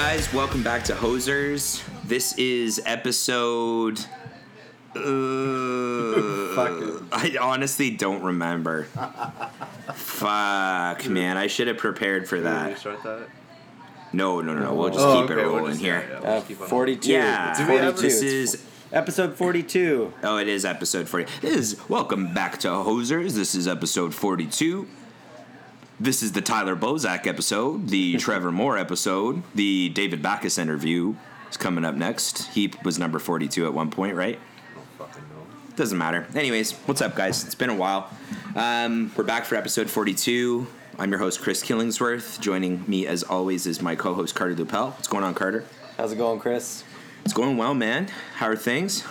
Guys, welcome back to Hosers. This is episode. Uh, Fuck it. I honestly don't remember. Fuck, man. I should have prepared for Did that. we start that? No, no, no, no. We'll just Oh, keep okay, it we'll just- here. yeah, yeah, we'll Uh, keep on. 42. Yeah, It's Do we have 42. this is. episode 42. Oh, it is episode 40. This is welcome back to Hosers. This is episode 42. This is the Tyler Bozak episode, the Trevor Moore episode, the David Backes interview is coming up next. He was number 42 at one point, right? Fucking no. Doesn't matter. Anyways, what's up, guys? It's been a while. Um, we're back for episode 42. I'm your host, Chris Killingsworth. Joining me, as always, is my co host, Carter Lupel. What's going on, Carter? How's it going, Chris? It's going well, man. How are things?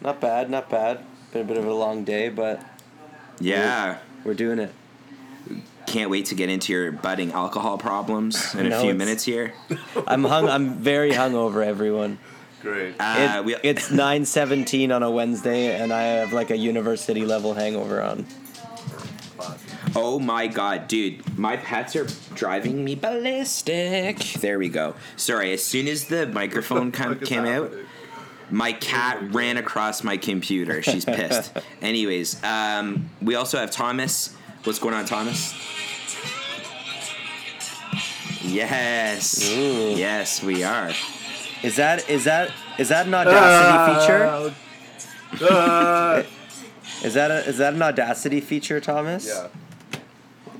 Not bad, not bad. Been a bit of a long day, but Yeah. we're doing it. Can't wait to get into your budding alcohol problems in a few minutes here. I'm hung. I'm very hungover, everyone. Great. Uh, It- we, it's 9:17 on a Wednesday, and I have like a university level hangover on. oh my god, dude. My pets are driving me ballistic. There we go. Sorry, as soon as the microphone come, Fuck came out. My cat ran across my computer. She's pissed. Anyways, um, we also have Thomas. What's going on, Thomas? Yes. Ooh. Yes, we are. Is that is that is that an Audacity feature? Uh, Is that a, is that an Audacity feature, Thomas? yeah.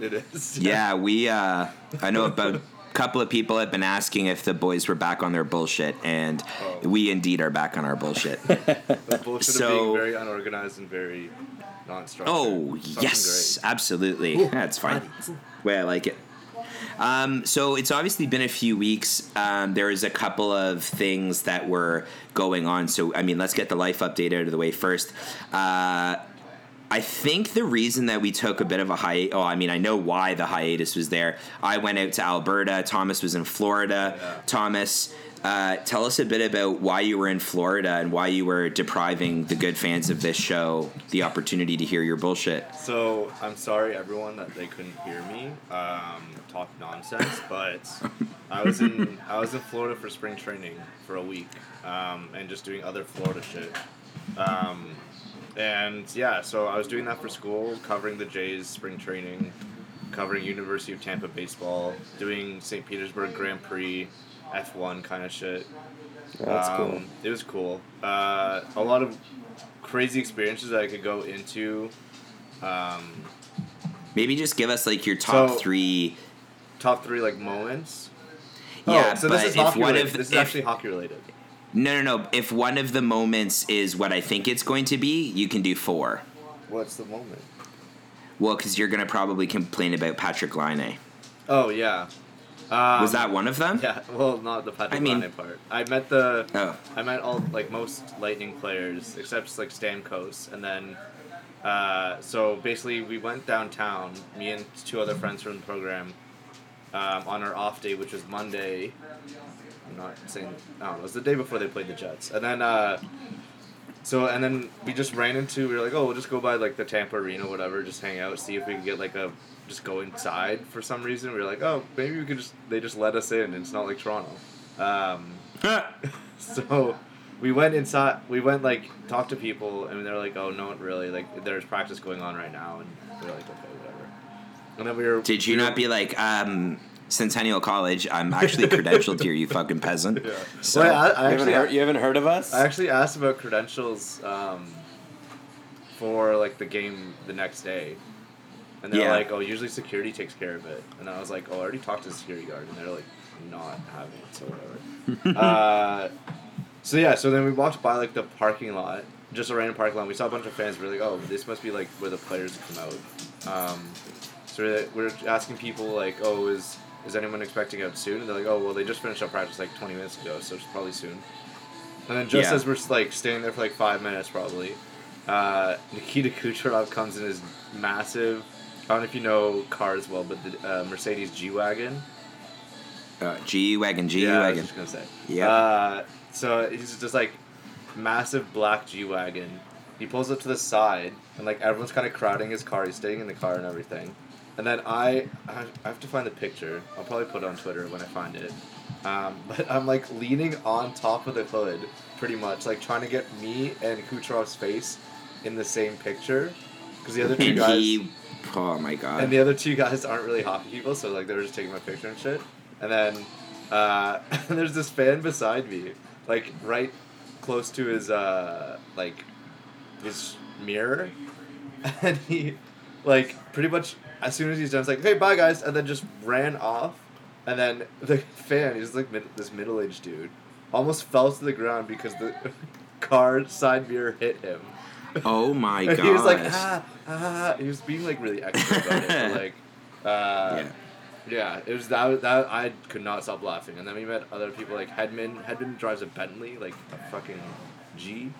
It is. Yeah, we. Uh, I know about a couple of people have been asking if the boys were back on their bullshit, and Oh. we indeed are back on our bullshit. The bullshit So- of being very unorganized and very non-structured. Oh Fucking yes, great. absolutely. That's fine. Way I like it. Um, so it's obviously been a few weeks. Um, there is a couple of things that were going on. So I mean, let's get the life update out of the way first. Uh, I think the reason that we took a bit of a hiatus. Oh, I mean, I know why the hiatus was there. I went out to Alberta. Thomas was in Florida. Yeah. Thomas, uh, tell us a bit about why you were in Florida and why you were depriving the good fans of this show the opportunity to hear your bullshit. So I'm sorry, everyone, that they couldn't hear me um, talk nonsense. But I was in I was in Florida for spring training for a week um, and just doing other Florida shit. Um, and yeah, so I was doing that for school, covering the Jays spring training, covering University of Tampa baseball, doing St. Petersburg Grand Prix, F1 kind of shit. that's cool. Um, It was cool. Uh, a lot of crazy experiences that I could go into. Um, Maybe just give us like your top So- three. top three like moments. Yeah, oh, so but this is if hockey one related. of this is if- actually hockey related. No, no, no. If one of the moments is what I think it's going to be, you can do four. What's the moment? Well, because you're going to probably complain about Patrik Laine. Oh yeah. Um, Was that one of them? Yeah. Well, not the Patrick I mean- part. I met the. Oh. I met all like most Lightning players except like Stamkos, and then. Uh, so basically, we went downtown. Me and two other friends from the program. Um, on our off day, which was Monday. I'm not saying. I don't know. It was the day before they played the Jets, and then. Uh, so and then we just ran into. We were like, oh, we'll just go by like the Tampa Arena, whatever. Just hang out, see if we can get like a. Just go inside for some reason. We were like, oh, maybe we could just. They just let us in. and It's not like Toronto. Um, so we went inside we went like talked to people and they're like oh no really like there's practice going on right now and we are like okay whatever and then we were Did you we were- not be like, um, Centennial College, I'm actually credentialed here, you fucking peasant? yeah. So, Well, I, I You haven't, actually heard, you haven't heard of us? I actually asked about credentials um, for like the game the next day and they're Yeah. like, "Oh, usually security takes care of it." And I was like, "Oh, I already talked to the security guard," and they're like, "Not having it, so whatever." uh, so yeah, so then we walked by like the parking lot, just a random parking lot. We saw a bunch of fans. We are like, "Oh, this must be like where the players come out." Um, so we're, we're asking people like, "Oh, is is anyone expecting out soon?" And they're like, "Oh, well, they just finished up practice like twenty minutes ago, so it's probably soon." And then just Yeah. as we're like staying there for like five minutes, probably, uh, Nikita Kucherov comes in his massive. I don't know if you know cars well, but the uh, Mercedes G wagon. Uh, G wagon, G yeah, I was wagon. just gonna say. Yep. Uh, so he's just like massive black G wagon. He pulls up to the side, and like everyone's kind of crowding his car. He's staying in the car and everything. And then I, I have to find the picture. I'll probably put it on Twitter when I find it. Um, but I'm like leaning on top of the hood, pretty much, like trying to get me and Kucherov's face in the same picture, because the other two guys. he, oh my god. And the other two guys aren't really hockey people, so like they were just taking my picture and shit. And then uh, there's this fan beside me, like right close to his uh, like his mirror, and he like pretty much as soon as he's done, it's like hey bye guys, and then just ran off. And then the fan, he's like mid- this middle aged dude, almost fell to the ground because the car side mirror hit him. oh my god. he was like, ah, ah. He was being like really extra about it. But, like, uh, yeah. it was that. That I could not stop laughing. And then we met other people like Hedman. Hedman drives a Bentley, like a fucking G.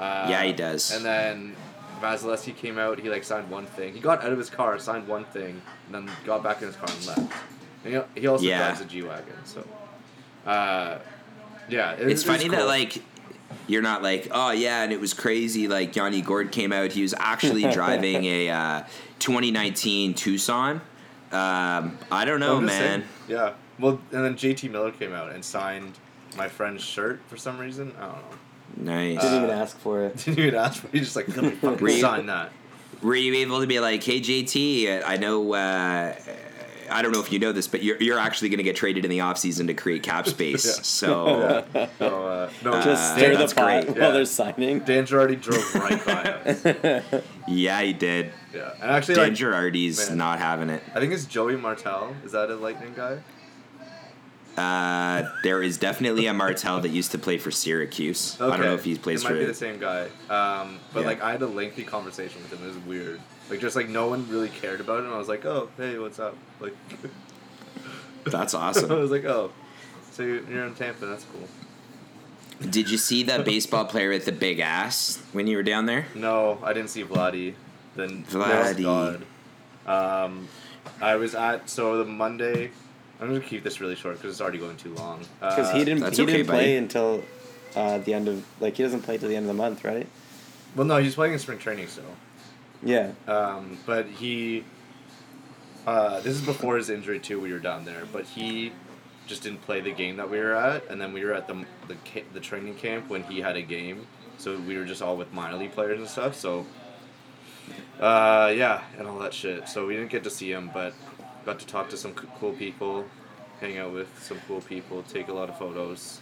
Uh, Yeah, he does. And then Vasilevskiy came out. He like signed one thing. He got out of his car, signed one thing, and then got back in his car and left. And he, he also Yeah. drives a G wagon. So, uh, yeah, it, It's it funny that cool. like you're not like oh yeah and it was crazy like Yanni Gourde came out he was actually driving a uh, 2019 Tucson um, I don't know man. Yeah. Well, and then JT Miller came out and signed my friend's shirt for some reason. I don't know. Nice Didn't even Uh, ask for it. Didn't even ask for it. He just like, let me fucking Were sign that. were you able to be like hey JT I know uh, I don't know if you know this but you're, you're actually going to get traded in the offseason to create cap space Yeah. so Yeah. So, uh, no, Uh, Just Dan, stir the that's pot great. while Yeah. they're signing. Dan Girardi drove right by us. yeah he did Yeah. And actually, Dan like, Girardi's man. not having it I think it's Joey Martell. Is that a Lightning guy? Uh, there is definitely a Martell that used to play for Syracuse I don't know if he plays It for might be the same guy. Um, but Yeah. like, I had a lengthy conversation with him. It was weird. Like, just like no one really cared about him. I was like, oh, hey, what's up? Like, that's awesome. I was like, oh, so you're in Tampa? That's cool. Did you see the baseball player with the big ass when you were down there? No, I didn't see Vladdy. Then Vladdy. God. Um, I was at so the Monday. I'm gonna keep this really short because it's already going too long. Because Uh, he didn't that's he okay, didn't play until uh, the end of like he doesn't play till the end of the month, right? Well, no, he's playing in spring training still. Yeah. Um, but he. Uh, this is before his injury too. We were down there, but he just didn't play the game that we were at, and then we were at the the, the training camp when he had a game. So we were just all with minor league players and stuff. So. Uh, yeah, and all that shit. So we didn't get to see him, but got to talk to some cool people, hang out with some cool people, take a lot of photos,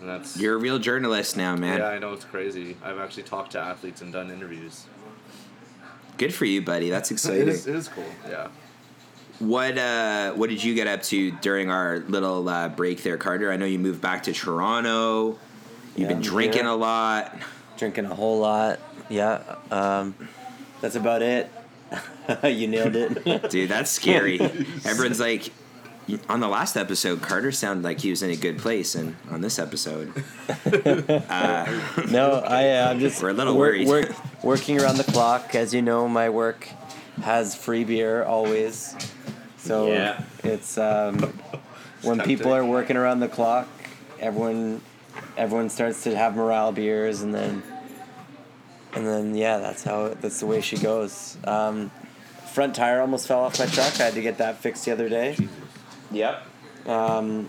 and that's. You're a real journalist now, man. yeah, I know it's crazy. I've actually talked to athletes and done interviews. Good for you, buddy. That's exciting. is, it is cool. Yeah. What uh, what did you get up to during our little uh, break there, Carter? I know you moved back to Toronto. You've Yeah, been drinking here. a lot. Drinking a whole lot. Yeah. Um, that's about it. you nailed it. Dude, that's scary. Everyone's like, on the last episode, Carter sounded like he was in a good place, and on this episode, no, I uh, I'm just We're a little wor- worried. work- working around the clock. As you know, my work has free beer always. So Yeah. it's um, when people are working around the clock, everyone everyone starts to have morale beers, and then and then yeah, that's how that's the way she goes. Um, front tire almost fell off my truck. I had to get that fixed the other day. yep. Um,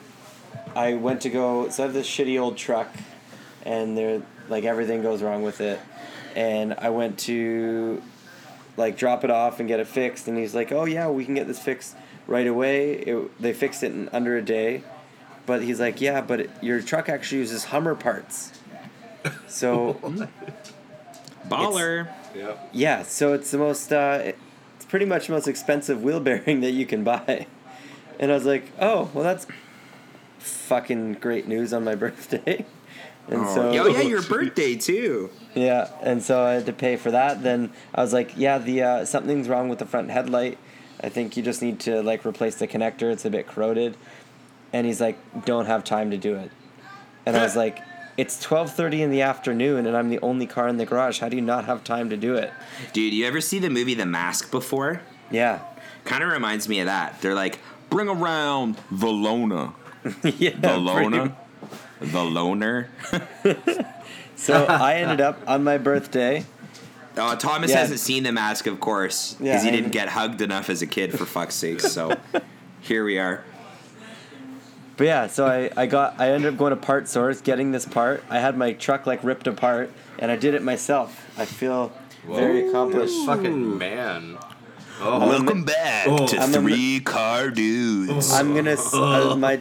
I went to go. So I have this shitty old truck, and there like everything goes wrong with it. And I went to like drop it off and get it fixed, and he's like, "Oh yeah, we can get this fixed right away." It, they fixed it in under a day, but he's like, "Yeah, but it, your truck actually uses Hummer parts." So Baller. Yeah. yeah, so it's the most uh, it's pretty much the most expensive wheel bearing that you can buy. And I was like, oh, well, that's fucking great news on my birthday. And Oh, so, oh yeah, your birthday too. yeah, and so I had to pay for that. Then I was like, yeah, the uh, something's wrong with the front headlight. I think you just need to like replace the connector. It's a bit corroded. And he's like, don't have time to do it. And I was like, it's twelve thirty in the afternoon, and I'm the only car in the garage. How do you not have time to do it? Dude, you ever see the movie The Mask before? Yeah, Kind of reminds me of that. They're like, bring around the loner. yeah. The loner? the loner? So I ended up on my birthday. Oh, Thomas Yeah. hasn't seen The Mask, of course, because Yeah, he I- didn't get hugged enough as a kid, for fuck's sake. So here we are. But yeah, so I, I got I ended up going to part source, getting this part. I had my truck like ripped apart, and I did it myself. I feel very accomplished. Fucking man. Oh, Welcome back Oh. to I'm a- Three Car Dudes. I'm gonna uh, my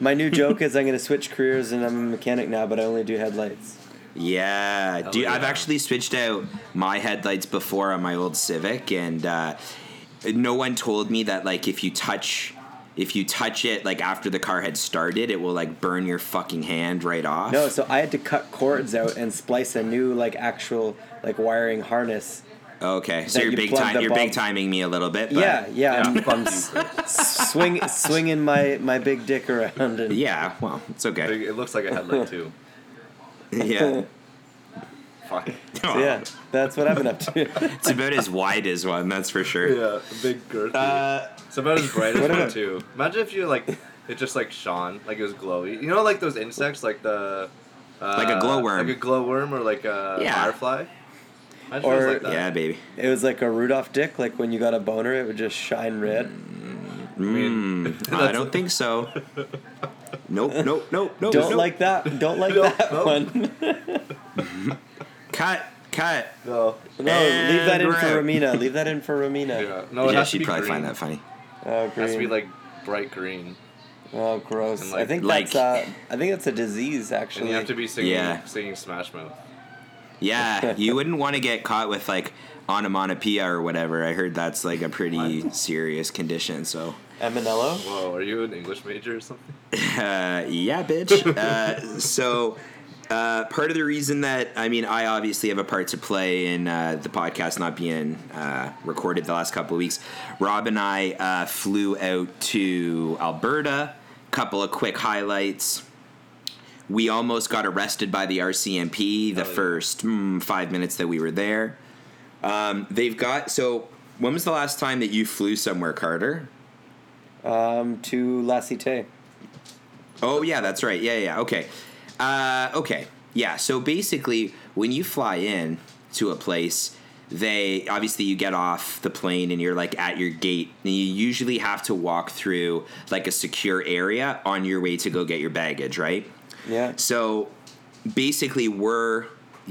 my new joke is I'm gonna switch careers and I'm a mechanic now, but I only do headlights. Yeah, Hell dude, I've actually switched out my headlights before on my old Civic, and uh, no one told me that like if you touch. If you touch it like after the car had started, it will like burn your fucking hand right off. No, so I had to cut cords out and splice a new like actual like wiring harness. Okay, so you're you big time. You're big timing me a little bit. But yeah, yeah, I'm, I'm swing swinging my my big dick around and Yeah. Well, it's okay. it looks like a headlight too. Yeah. Fuck. So yeah, that's what I've been up to. It's about as wide as one, that's for sure. Yeah, a big girthy. Uh, it's about as bright as one about- too. Imagine if you like, it just like shone, like it was glowy. You know, like those insects, like the. Uh, Like a glowworm. Like a glowworm or like a Yeah. firefly. Imagine it Or- was like that. yeah, baby. It was like a Rudolph dick, like when you got a boner, it would just shine red. mean, Mm, I don't think so. Nope, nope, nope, nope. Don't nope. like that. Don't like Nope, that nope. one. Cut, cut. No. No, leave that in for we're. Ramina. Leave that in for Ramina. Yeah. No, it yeah, has to she'd be probably green. find that funny. Oh, It has to be like bright green, oh, gross. and I think like- that's uh, I think that's a disease and actually. you have to be singing, Yeah. singing Smash Mouth. Yeah, you wouldn't want to get caught with like onomatopoeia or whatever. I heard that's like a pretty serious condition. So, Eminello. Whoa, are you an English major or something? uh, yeah, bitch. Uh, so, uh, part of the reason that I mean, I obviously have a part to play in uh, the podcast not being uh, recorded the last couple of weeks. Rob and I uh, flew out to Alberta. Couple of quick highlights. We almost got arrested by the RCMP the Oh, yeah. first mm, five minutes that we were there. Um, they've got so. When was the last time that you flew somewhere, Carter? Um, to La Cité. Oh yeah, that's right. Yeah, yeah. Okay. Uh, okay. Yeah. So basically, when you fly in to a place, they obviously you get off the plane and you're like at your gate, and you usually have to walk through like a secure area on your way to go get your baggage, right? Yeah. So basically, we're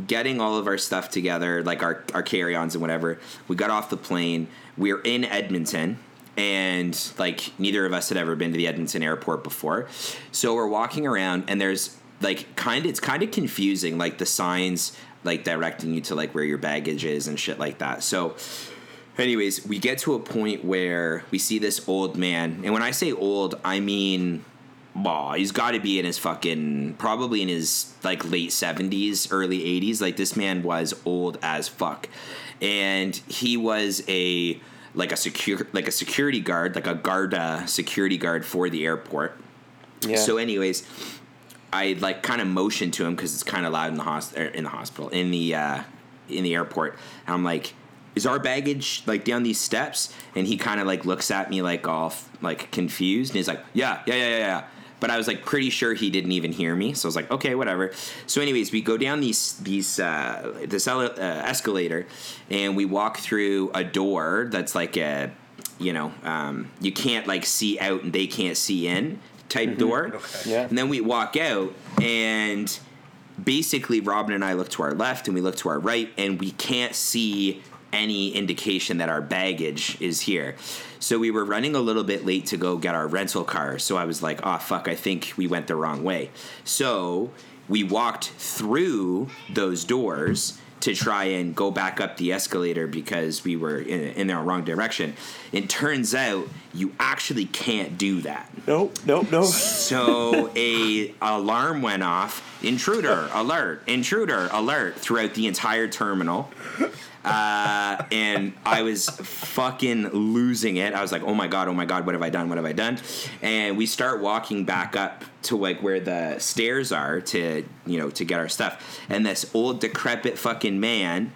getting all of our stuff together, like our, our carry ons and whatever. We got off the plane. We're in Edmonton, and like neither of us had ever been to the Edmonton airport before. So we're walking around, and there's like kind of, it's kind of confusing, like the signs like directing you to like where your baggage is and shit like that. So anyways, we get to a point where we see this old man, and when I say old, I mean, bah, he's got to be in his fucking probably in his like late seventies, early eighties. Like this man was old as fuck, and he was a like a secure like a security guard, like a Garda security guard for the airport. Yeah. So, anyways, I like kind of motioned to him because it's kind of loud in the hos- er, in the hospital in the uh, in the airport. And I'm like, "Is our baggage like down these steps?" And he kind of like looks at me like all like confused, and he's like, "Yeah, yeah, yeah, yeah, yeah." But I was like pretty sure he didn't even hear me, so I was like, "Okay, whatever." So, anyways, we go down these these uh, this ele- uh, escalator, and we walk through a door that's like a you know um, you can't like see out and they can't see in type mm-hmm. door. Yeah. And then we walk out, and basically, Robin and I look to our left and we look to our right, and we can't see any indication that our baggage is here. So we were running a little bit late to go get our rental car. So I was like, oh, fuck, I think we went the wrong way. So we walked through those doors to try and go back up the escalator because we were in, in the wrong direction. It turns out you actually can't do that. Nope, nope, nope. So a alarm went off. Intruder alert! Intruder alert! Throughout the entire terminal. Uh, and I was fucking losing it. I was like, "Oh my god, oh my god, what have I done? What have I done?" And we start walking back up to like where the stairs are to you know to get our stuff. And this old decrepit fucking man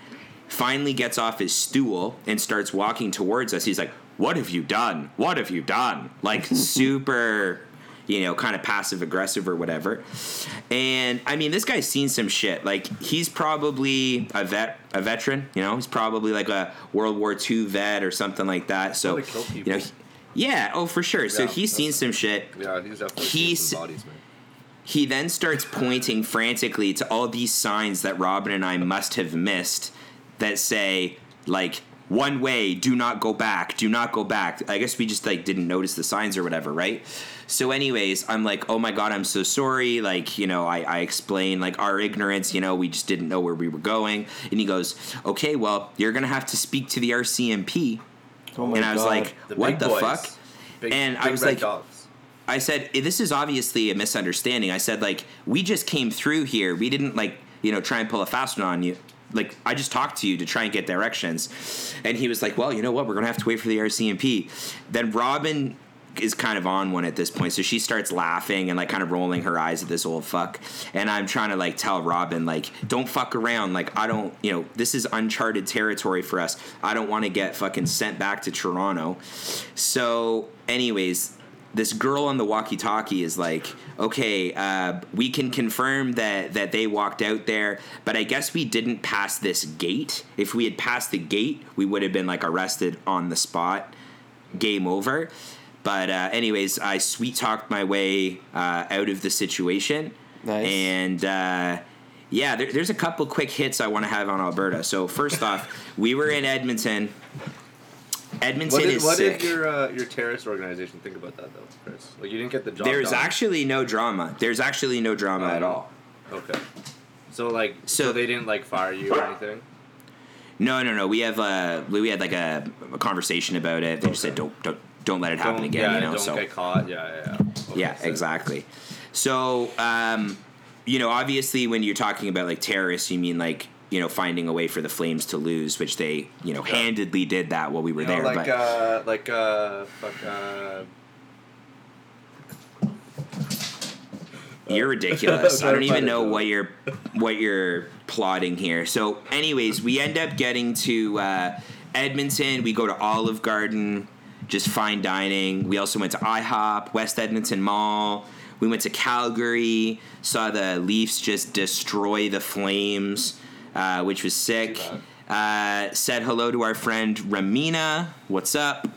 finally gets off his stool and starts walking towards us. He's like, "What have you done? What have you done?" Like super you know, kind of passive aggressive or whatever. And I mean, this guy's seen some shit. Like he's probably a vet, a veteran. You know, he's probably like a World War II vet or something like that. So you know, yeah, oh for sure. so he's seen some shit. Yeah, he's definitely He's- seen some bodies, man. He then starts pointing frantically to all these signs that Robin and I must have missed that say like one way, do not go back, do not go back. I guess we just like didn't notice the signs or whatever, right? So anyways, I'm like, "Oh my god, I'm so sorry." Like, you know, I I explain like our ignorance, you know, we just didn't know where we were going. And he goes, "Okay, well, you're going to have to speak to the RCMP." Oh my and I was God. like, The "What the boys. fuck?" Big, And I was like- dogs. I said, "Eh, this is obviously a misunderstanding. I said, like, we just came through here. We didn't, like, you know, try and pull a fast one on you. Like, I just talked to you to try and get directions. And he was like, well, you know what? We're to have to wait for the RCMP. Then Robin is kind of on one at this point. So she starts laughing and, like, kind of rolling her eyes at this old fuck. And I'm trying to, like, tell Robin, like, don't fuck around. Like, I don't, you know, this is uncharted territory for us. I don't want to get fucking sent back to Toronto. So, anyways, this girl on the walkie-talkie is like, okay, uh, we can confirm that that they walked out there, but I guess we didn't pass this gate. If we had passed the gate, we would have been like arrested on the spot. Game over. But uh, anyways, I sweet talked my way uh, out of the situation, Nice. and. Uh, yeah, there, there's a couple quick hits I want to have on Alberta. So first off, we were in Edmonton. Edmonton What did, is what sick. did your uh, your terrorist organization think about that though, Chris? Like you didn't get the job. There's done. actually no drama. There's actually no drama at all. Okay. So like, so, So- they didn't like fire you or anything. No, no, no. We have uh, we had like a, a conversation about it. They just said don't don't don't let it happen Don't, again. yeah, you know, don't so get caught. Yeah, yeah, yeah. Okay, yeah, so- exactly. So um, you know, obviously, when you're talking about like terrorists, you mean like you know finding a way for the flames to lose, which they you know Yeah. handedly did that while we were You know, there. like but uh, like uh, fuck uh. You're ridiculous. I don't even know what you're what you're plotting here. So, anyways, we end up getting to uh, Edmonton. We go to Olive Garden, just fine dining. We also went to IHOP, West Edmonton Mall. We went to Calgary, saw the Leafs just destroy the Flames, uh, which was sick. Uh, said hello to our friend Ramina. What's up?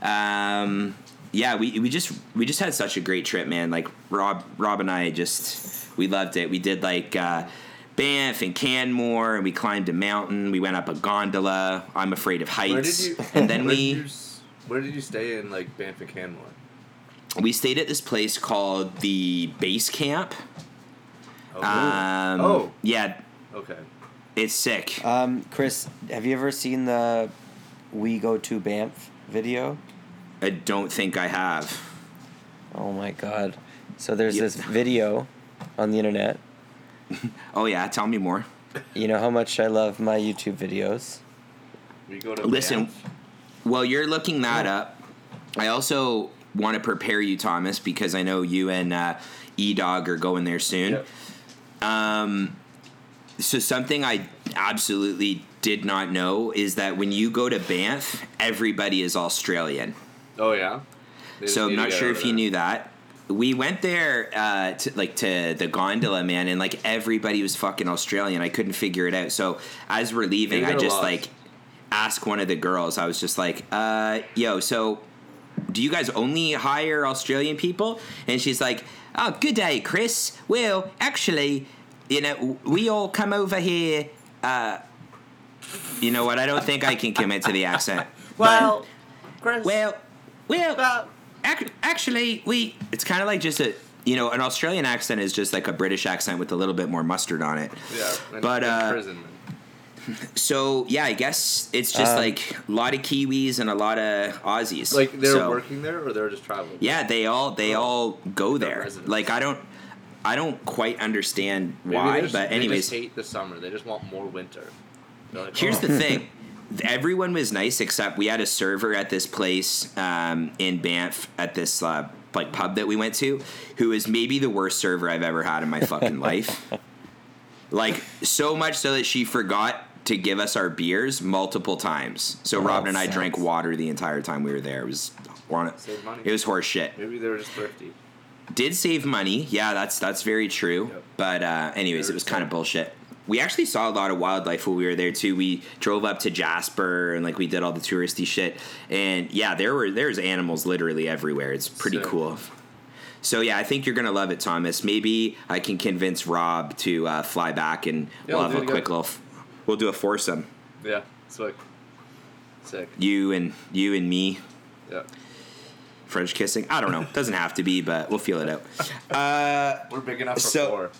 Um, yeah, we, we just we just had such a great trip, man. Like Rob Rob and I just we loved it. We did like uh, Banff and Canmore, and we climbed a mountain. We went up a gondola. I'm afraid of heights. Where did you? and then where we Did you, where did you stay in like Banff and Canmore? we stayed at this place called the Base Camp. Oh. Um, oh. yeah, Okay. It's sick. Um, Chris, have you ever seen the "We Go to Banff" video? I don't think I have. Oh my God! So there's Yep. this video on the internet. Oh yeah, tell me more. You know how much I love my YouTube videos. We go to. Listen, Banff. While you're looking that up, I also want to prepare you, Thomas, because I know you and uh, E Dog are going there soon. Yep. Um, so something I absolutely did not know is that when you go to Banff, everybody is Australian. Oh yeah. They So I'm not sure if you knew that. We went there uh, to like to the gondola, man, and like everybody was fucking Australian. I couldn't figure it out. So as we're leaving, I just lost. like ask one of the girls. I was just like, uh, "Yo, so do you guys only hire Australian people?" And she's like, "Oh, good day, Chris. Well, actually, you know, we all come over here." Uh, you know what? I don't think I can commit to the accent. Well, Chris. Well, well, uh, ac- actually, we. It's kind of like just a. You know, an Australian accent is just like a British accent with a little bit more mustard on it. yeah. And, but, and uh, prison. so yeah, I guess it's just Um, like a lot of Kiwis and a lot of Aussies. Like they're So- working there, or they're just traveling. Yeah, they all they Oh. all go there. residents. Like I don't I don't quite understand Maybe why, just, but they anyways, just hate the summer. They just want more winter. Like, here's "Oh." the thing. Everyone was nice except we had a server at this place um, in Banff at this uh, like pub that we went to, who is maybe the worst server I've ever had in my fucking life. Like so much so that she forgot to give us our beers multiple times. So Oh, Robin and I sucks. drank water the entire time we were there. It was money. it was horse shit. Maybe they were just thrifty. Did save money, yeah, that's that's very true. Yep. But uh, anyways, it was kind of bullshit. We actually saw a lot of wildlife while we were there too. We drove up to Jasper and like we did all the touristy shit. And yeah, there were there's animals literally everywhere. It's pretty Sick. cool. So yeah, I think you're gonna love it, Thomas. Maybe I can convince Rob to uh, fly back and Yeah, we'll we'll have a quick little. f- We'll do a foursome. Yeah, sick. Sick. You and you and me. Yeah. French kissing. I don't know. Doesn't have to be, but we'll feel it out. Uh, We're big enough for So- four.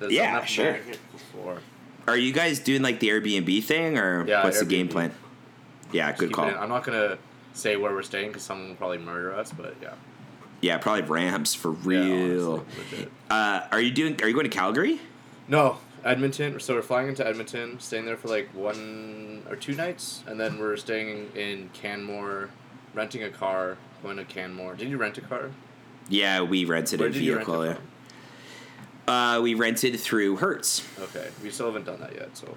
There's Yeah, sure. for four. Are you guys doing like the Airbnb thing, or Yeah, what's the game plan? Yeah, good call. I'm not gonna say where we're staying because someone will probably murder us. But yeah. Yeah, probably Rams for Yeah, real. honestly, uh, are you doing? Are you going to Calgary? No, Edmonton. So we're flying into Edmonton, staying there for like one or two nights, and then we're staying in Canmore, renting a car, going to Canmore. Did you rent a car? Yeah, we rented Where a rent vehicle. yeah. from? Uh, we rented through Hertz. Okay, we still haven't done that yet. So,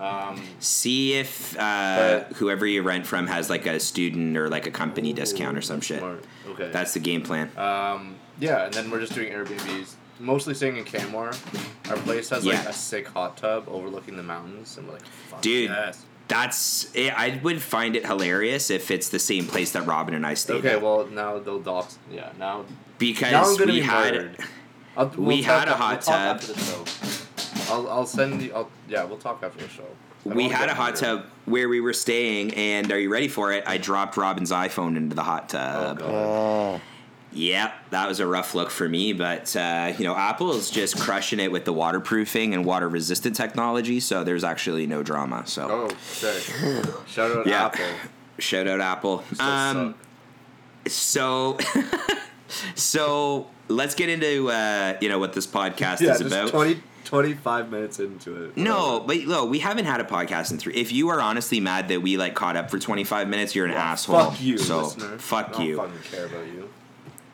um, See if uh, whoever you rent from has like a student or like a company discount or some shit. smart. Okay. That's the game plan. Um, yeah, and then we're just doing Airbnbs. Mostly staying in Canmore. Our place has like a sick hot tub overlooking the mountains, and we're like, Dude, yes. That's. eh, I would find it hilarious if it's the same place that Robin and I stayed Okay, at. well now they'll dox. Yeah, now. now because gonna we be had. murdered. I'll, we talk had a af- hot we'll tub. After the. I'll, I'll send you. I'll, yeah, we'll talk after the show. I We had a hot tub where we were staying, and are you ready for it? I dropped Robin's iPhone into the hot Oh tub. god. Oh, Yep, that was a rough look for me, but uh, you know, Apple is just crushing it with the waterproofing and water resistant technology, so there's actually no drama. So Oh. Shout out Yeah. Apple. shout out Apple. Um, so so let's get into uh, you know what this podcast Yeah, is about. 20, 25 minutes into it. No, but no, we haven't had a podcast in three. If you are honestly mad that we like caught up for 25 minutes, you're an Well, asshole. Fuck you, So listener. fuck I don't you. fucking care about you.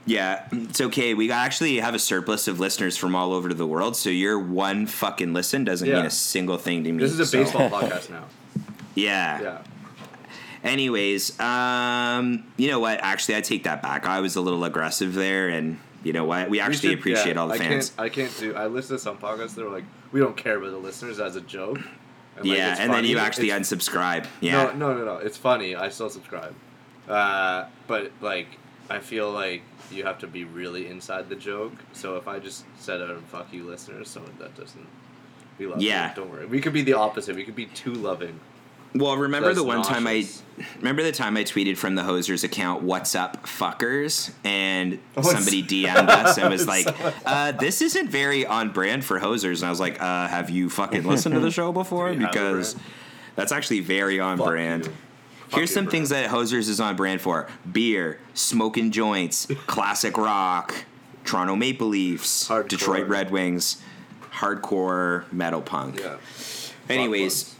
Yeah, it's okay. We actually have a surplus of listeners from all over the world, so your one fucking listen doesn't Yeah. mean a single thing to me. This is a so- baseball podcast now. Yeah. Yeah. Anyways, um, you know what? Actually, I take that back. I was a little aggressive there, and you know what? We actually should- appreciate yeah, all the I fans. Can't, I can't do. I listened to some podcasts. They were like, "We don't care about the listeners" as a joke. And, yeah, and then you actually It's- unsubscribe. Yeah. No, no, no, no. It's funny. I still subscribe. Uh, but like, I feel like you have to be really inside the joke. So if I just said out "fuck you, listeners," so that doesn't. We love Yeah. Don't worry. We could be the opposite. We could be too loving. Well, remember That's the one time I remember the time I tweeted from the Hosers account, "What's up, fuckers?" and Oh, it's- somebody DM'd us and was like, uh, "This isn't very on brand for Hosers," and I was like, uh, "Have you fucking listened to the show before?" Do we have a Because that's actually very on Fuck brand. you. Here's some things that Hosers is on brand for: beer, smoking joints, classic rock, Toronto Maple Leafs, Hardcore. Detroit Red Wings, hardcore metal punk. Yeah. Anyways,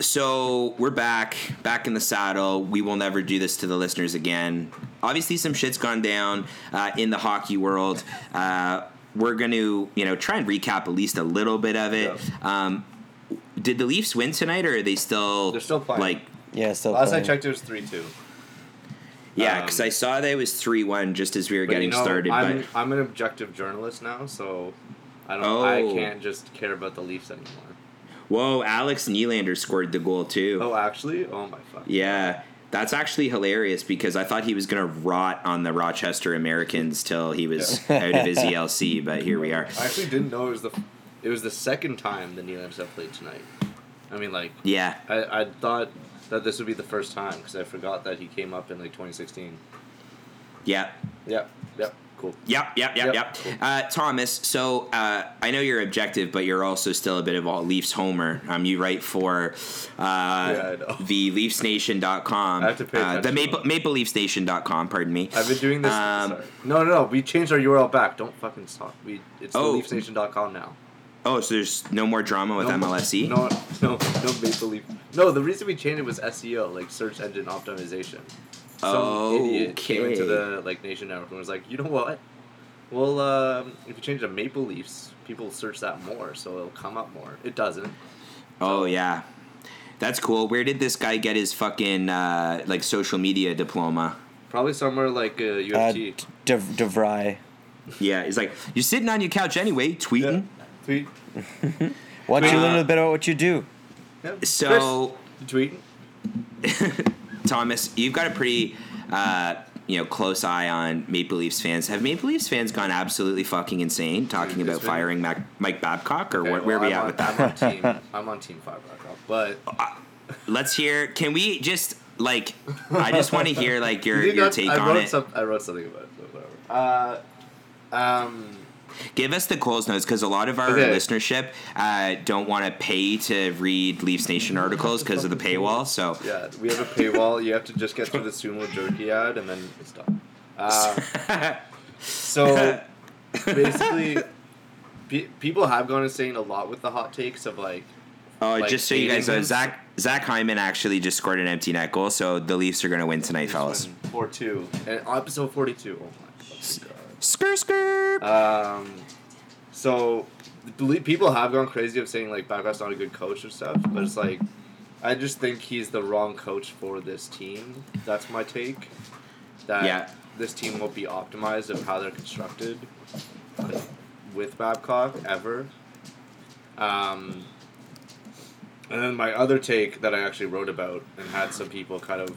so we're back, back in the saddle. We will never do this to the listeners again. Obviously, some shit's gone down uh, in the hockey world. Uh, we're going to, you know, try and recap at least a little bit of it. Um, did the Leafs win tonight, or are they still? They're still playing. Like, yeah, still. Last I checked, it was three two. yeah, Um, because I saw that it was three one just as we were But getting you know, started. I'm but I'm an objective journalist now, so I don't. Oh. I can't just care about the Leafs anymore. whoa, Alex Nylander scored the goal too. Oh, actually? Oh my fuck. Yeah, that's actually hilarious because I thought he was gonna rot on the Rochester Americans till he was out of his ELC, but here we are. I actually didn't know it was the it was the second time the Nylanders have played tonight. I mean, like Yeah, I, I thought that this would be the first time because I forgot that he came up in like 2016. yeah. Yep. Yep. Cool. Yep, yep, yep, Yep. yep. Cool. Uh, Thomas, so uh, I know you're objective, but you're also still a bit of a Leafs homer. Um, you write for uh, know. the LeafsNation.com. I have to pay uh, the. Maple, MapleLeafsNation.com, pardon me. I've been doing this. Um. No, no, no. We changed our URL back. Don't fucking stop. We it's Oh. theleafsnation.com now. Oh, so there's no more drama with no, MLSE? No, no, no Maple Leaf. No, the reason we changed it was SEO, like search engine optimization. Some idiot came into the like Nation Network and was like, you know what? Well, um, if you change it to Maple Leafs, people search that more, so it'll come up more. It doesn't. Oh, yeah. That's cool. Where did this guy get his fucking uh, like social media diploma? Probably somewhere like uh, Uh, UFT. De, DeVry. Yeah, he's like, you're sitting on your couch anyway, tweeting. Tweet. Why don't you Uh, learn a little bit about what you do? Yeah. So, Chris, you tweeting. Thomas, you've got a pretty, uh, you know, close eye on Maple Leafs fans. Have Maple Leafs fans gone absolutely fucking insane talking Dude, about been- firing Mac- Mike Babcock, or Okay, where, where well, are we I'm at on, with that? I'm on team. I'm on team five right now, but Let's hear. Can we just like? I just want to hear like your You your I- take I on wrote it. Some, I wrote something about it. but Whatever. Uh, um, Give us the Coles notes because a lot of our Okay. listenership uh, don't want to pay to read Leafs Nation articles because of the paywall. So yeah, we have a paywall. You have to just get through the Sumo jerky ad, and then it's done. Uh, so basically, pe- people have gone insane a lot with the hot takes of like, Oh, Like just so you guys know, Zach Zach Hyman actually just scored an empty net goal, so the Leafs are going to win tonight, fellas. four two, and episode forty two. Oh my god. Skr skr. Um, so belie- people have gone crazy of saying like Babcock's not a good coach and stuff, but it's like I just think he's the wrong coach for this team. That's my take. That Yeah. this team won't be optimized of how they're constructed with Babcock ever. Um, and then my other take that I actually wrote about and had some people kind of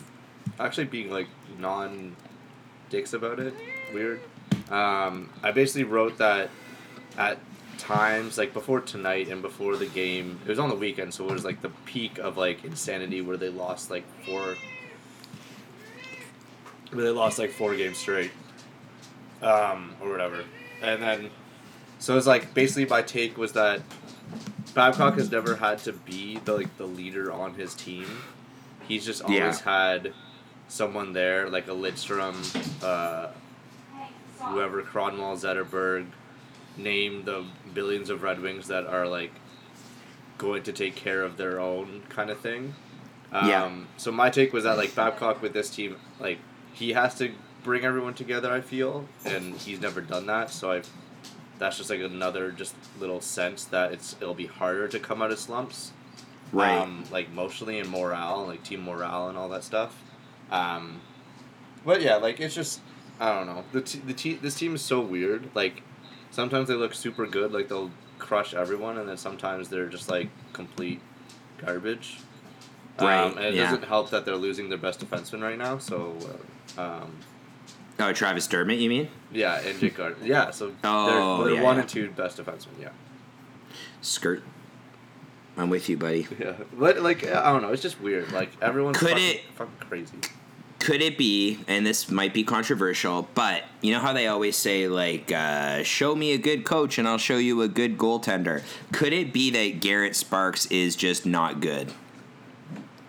actually being like non dicks about it. Weird. Um, I basically wrote that at times, like before tonight and before the game, it was on the weekend, so it was like the peak of like insanity where they lost like four. Where they lost like four games straight, um, or whatever, and then, so it's like basically my take was that Babcock has never had to be the like the leader on his team. He's just always Yeah. had someone there, like a Lidstrom, uh, whoever Kronwall, Zetterberg, name the billions of Red Wings that are like going to take care of their own kind of thing. Um, Yeah. So my take was that like Babcock with this team, like he has to bring everyone together. I feel, and he's never done that. So I, that's just like another just little sense that it's it'll be harder to come out of slumps Right. um, like emotionally and morale, like team morale and all that stuff. Um, but yeah, like it's just I don't know. The t- the te- this team is so weird. Like sometimes they look super good, like they'll crush everyone, and then sometimes they're just like complete garbage. Right, Um, and it yeah. doesn't help that they're losing their best defenseman right now. So, uh, um, oh, Travis Dermott, you mean? yeah, and Jake Gardiner. Yeah, so Oh, they're, they're yeah, one yeah. and two best defensemen. Yeah. Skirt. I'm with you, buddy. Yeah, but like I don't know, it's just weird. Like everyone's Could fucking, it- fucking crazy. Could it be, and this might be controversial, but you know how they always say, like, uh, show me a good coach and I'll show you a good goaltender? Could it be that Garret Sparks is just not good?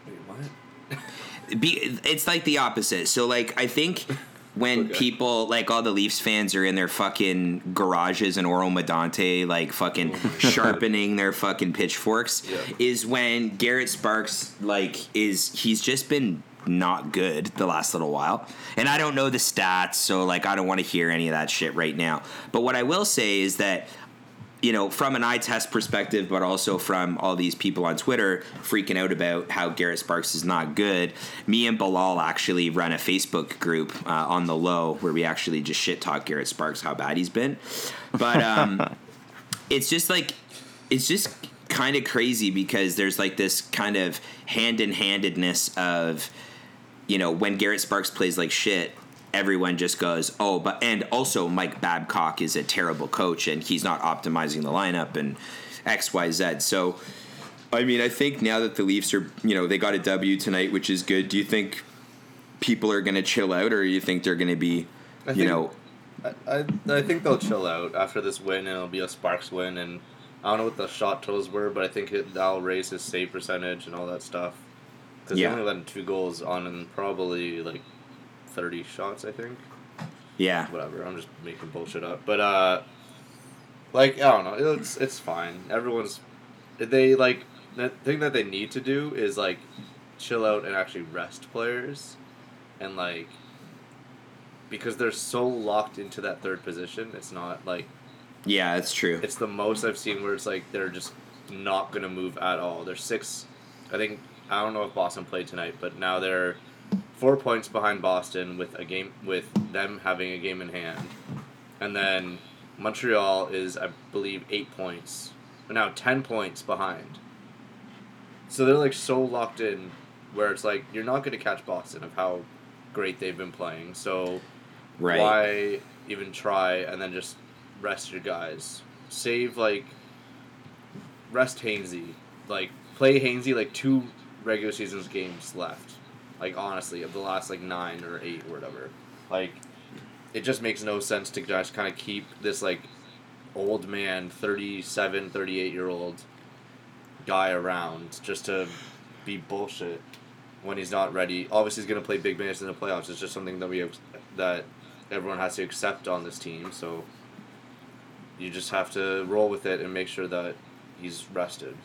Wait, what? Be, it's like the opposite. So, like, I think when Okay. people, like, all the Leafs fans are in their fucking garages in Oro-Medonte, like, fucking Oh sharpening their fucking pitchforks, Yeah. is when Garret Sparks, like, is he's just been not good the last little while. And I don't know the stats, so, like, I don't want to hear any of that shit right now. But what I will say is that you know, from an eye test perspective, but also from all these people on Twitter freaking out about how Garret Sparks is not good. Me and Bilal actually run a Facebook group uh, on the low where we actually just shit talk Garret Sparks how bad he's been. But um, it's just like, it's just kind of crazy because there's like this kind of hand in handedness of, you know, when Garret Sparks plays like shit, everyone just goes, oh, but and also Mike Babcock is a terrible coach and he's not optimizing the lineup and X, Y, Z. So, I mean, I think now that the Leafs are, you know, they got a W tonight, which is good. Do you think people are going to chill out, or do you think they're going to be, I you think- know, I, I, I think they'll chill out after this win, and it'll be a Sparks win. And I don't know what the shot totals were, but I think it, that'll raise his save percentage and all that stuff. Because Yeah. he only let in two goals on and probably like thirty shots, I think. Yeah. Whatever. I'm just making bullshit up, but uh, like I don't know. It's it's fine. Everyone's they like the thing that they need to do is like chill out and actually rest players, and like because they're so locked into that third position. It's not like Yeah, it's true. it's the most I've seen where it's like they're just not gonna move at all. They're six. I think I don't know if Boston played tonight, but now they're four points behind Boston with a game with them having a game in hand, and then Montreal is I believe eight points, But now ten points behind. So they're like so locked in, where it's like you're not gonna catch Boston of how great they've been playing. So Right. why even try and then just rest your guys? Save like rest Hainsey. Like play Hainsey like two regular seasons games left. Like honestly, of the last like nine or eight or whatever. Like it just makes no sense to just kind of keep this like old man 37 38 year old guy around just to be bullshit when he's not ready obviously he's going to play big minutes in the playoffs it's just something that we have that everyone has to accept on this team so you just have to roll with it and make sure that he's rested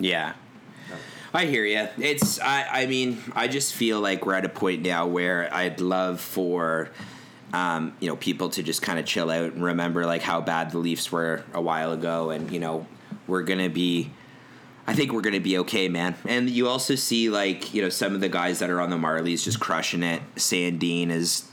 Yeah. I hear you. It's I I mean, I just feel like we're at a point now where I'd love for um, you know, people to just kind of chill out and remember like how bad the Leafs were a while ago and you know, we're going to be I think we're going to be okay, man. And you also see like, you know, some of the guys that are on the Marlies just crushing it. Sandin is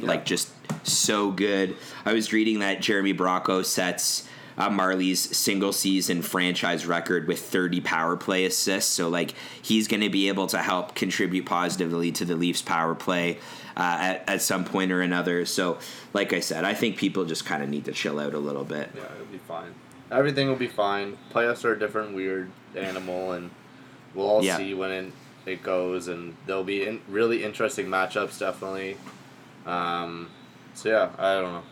like just so good. I was reading that Jeremy Bracco sets uh, Marlies single season franchise record with 30 power play assists. So like he's going to be able to help contribute positively to the Leafs power play uh, at, at some point or another. So like I said, I think people just kind of need to chill out a little bit. yeah it'll be fine everything will be fine playoffs are a different weird animal and we'll all Yeah. see when it, it goes and there'll be in, really interesting matchups definitely um, so yeah i don't know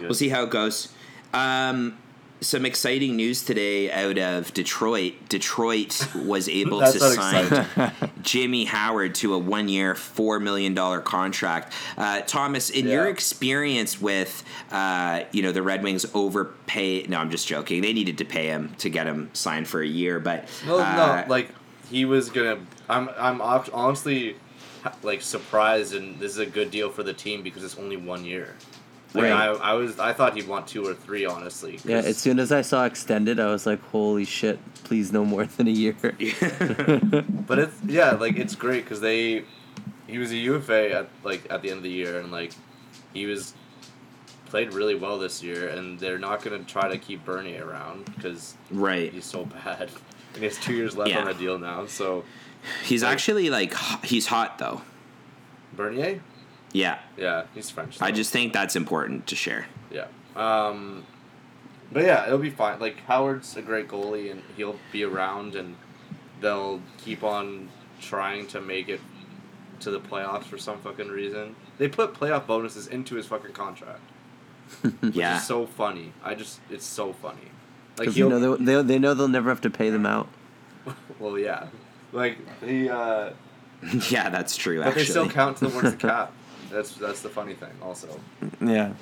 We'll see how it goes. Um, some exciting news today out of Detroit. Detroit was able to sign Jimmy Howard to a one-year, four million dollar contract. Uh, Thomas, in your experience with, uh, you know, the Red Wings overpay. No, I'm just joking. They needed to pay him to get him signed for a year, but No, uh, no, like he was gonna. I'm, I'm honestly, like surprised, and this is a good deal for the team because it's only one year. Like Right. I, I was, I thought he'd want two or three, honestly. 'cause- Yeah, as soon as I saw extended, I was like, "Holy shit! Please no more than a year." But it's yeah, like it's great because they, he was a UFA at like at the end of the year, and like, he was played really well this year, and they're not gonna try to keep Bernier around because right. he's so bad. And he has two years left Yeah. on a deal now, so He's actually like he's hot though. Bernier, Yeah, yeah, he's French. I just think that's important to share. Yeah. Um, but yeah, it'll be fine. Like Howard's a great goalie, and he'll be around, and they'll keep on trying to make it to the playoffs for some fucking reason. They put playoff bonuses into his fucking contract, which yeah. is so funny. I just, it's so funny. Like you know they, they they know they'll never have to pay them out. well, yeah, like he, uh, yeah, that's true. but they still actually. count towards the cap. That's that's the funny thing, also. Yeah.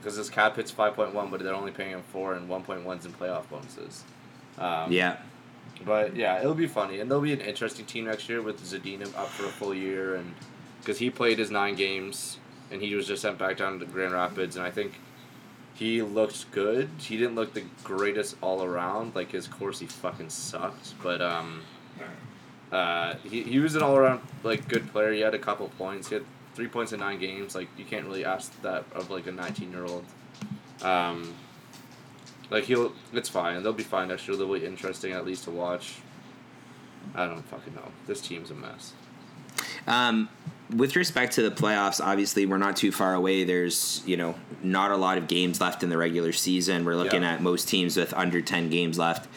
because his cap hits five point one, but they're only paying him four, and one point one's in playoff bonuses. Um, Yeah. but yeah, it'll be funny, and they'll be an interesting team next year with Zadina up for a full year, and because he played his nine games, and he was just sent back down to Grand Rapids, and I think he looked good. He didn't look the greatest all around. Like his course, he fucking sucked, but um, uh, he he was an all around like good player. He had a couple points. He had three points in nine games. Like you can't really ask that of like a nineteen year old. Um, like he'll, it's fine. They'll be fine next year. They'll be interesting at least to watch. I don't fucking know. This team's a mess. Um, with respect to the playoffs, obviously we're not too far away. There's you know not a lot of games left in the regular season. We're looking Yeah. at most teams with under ten games left.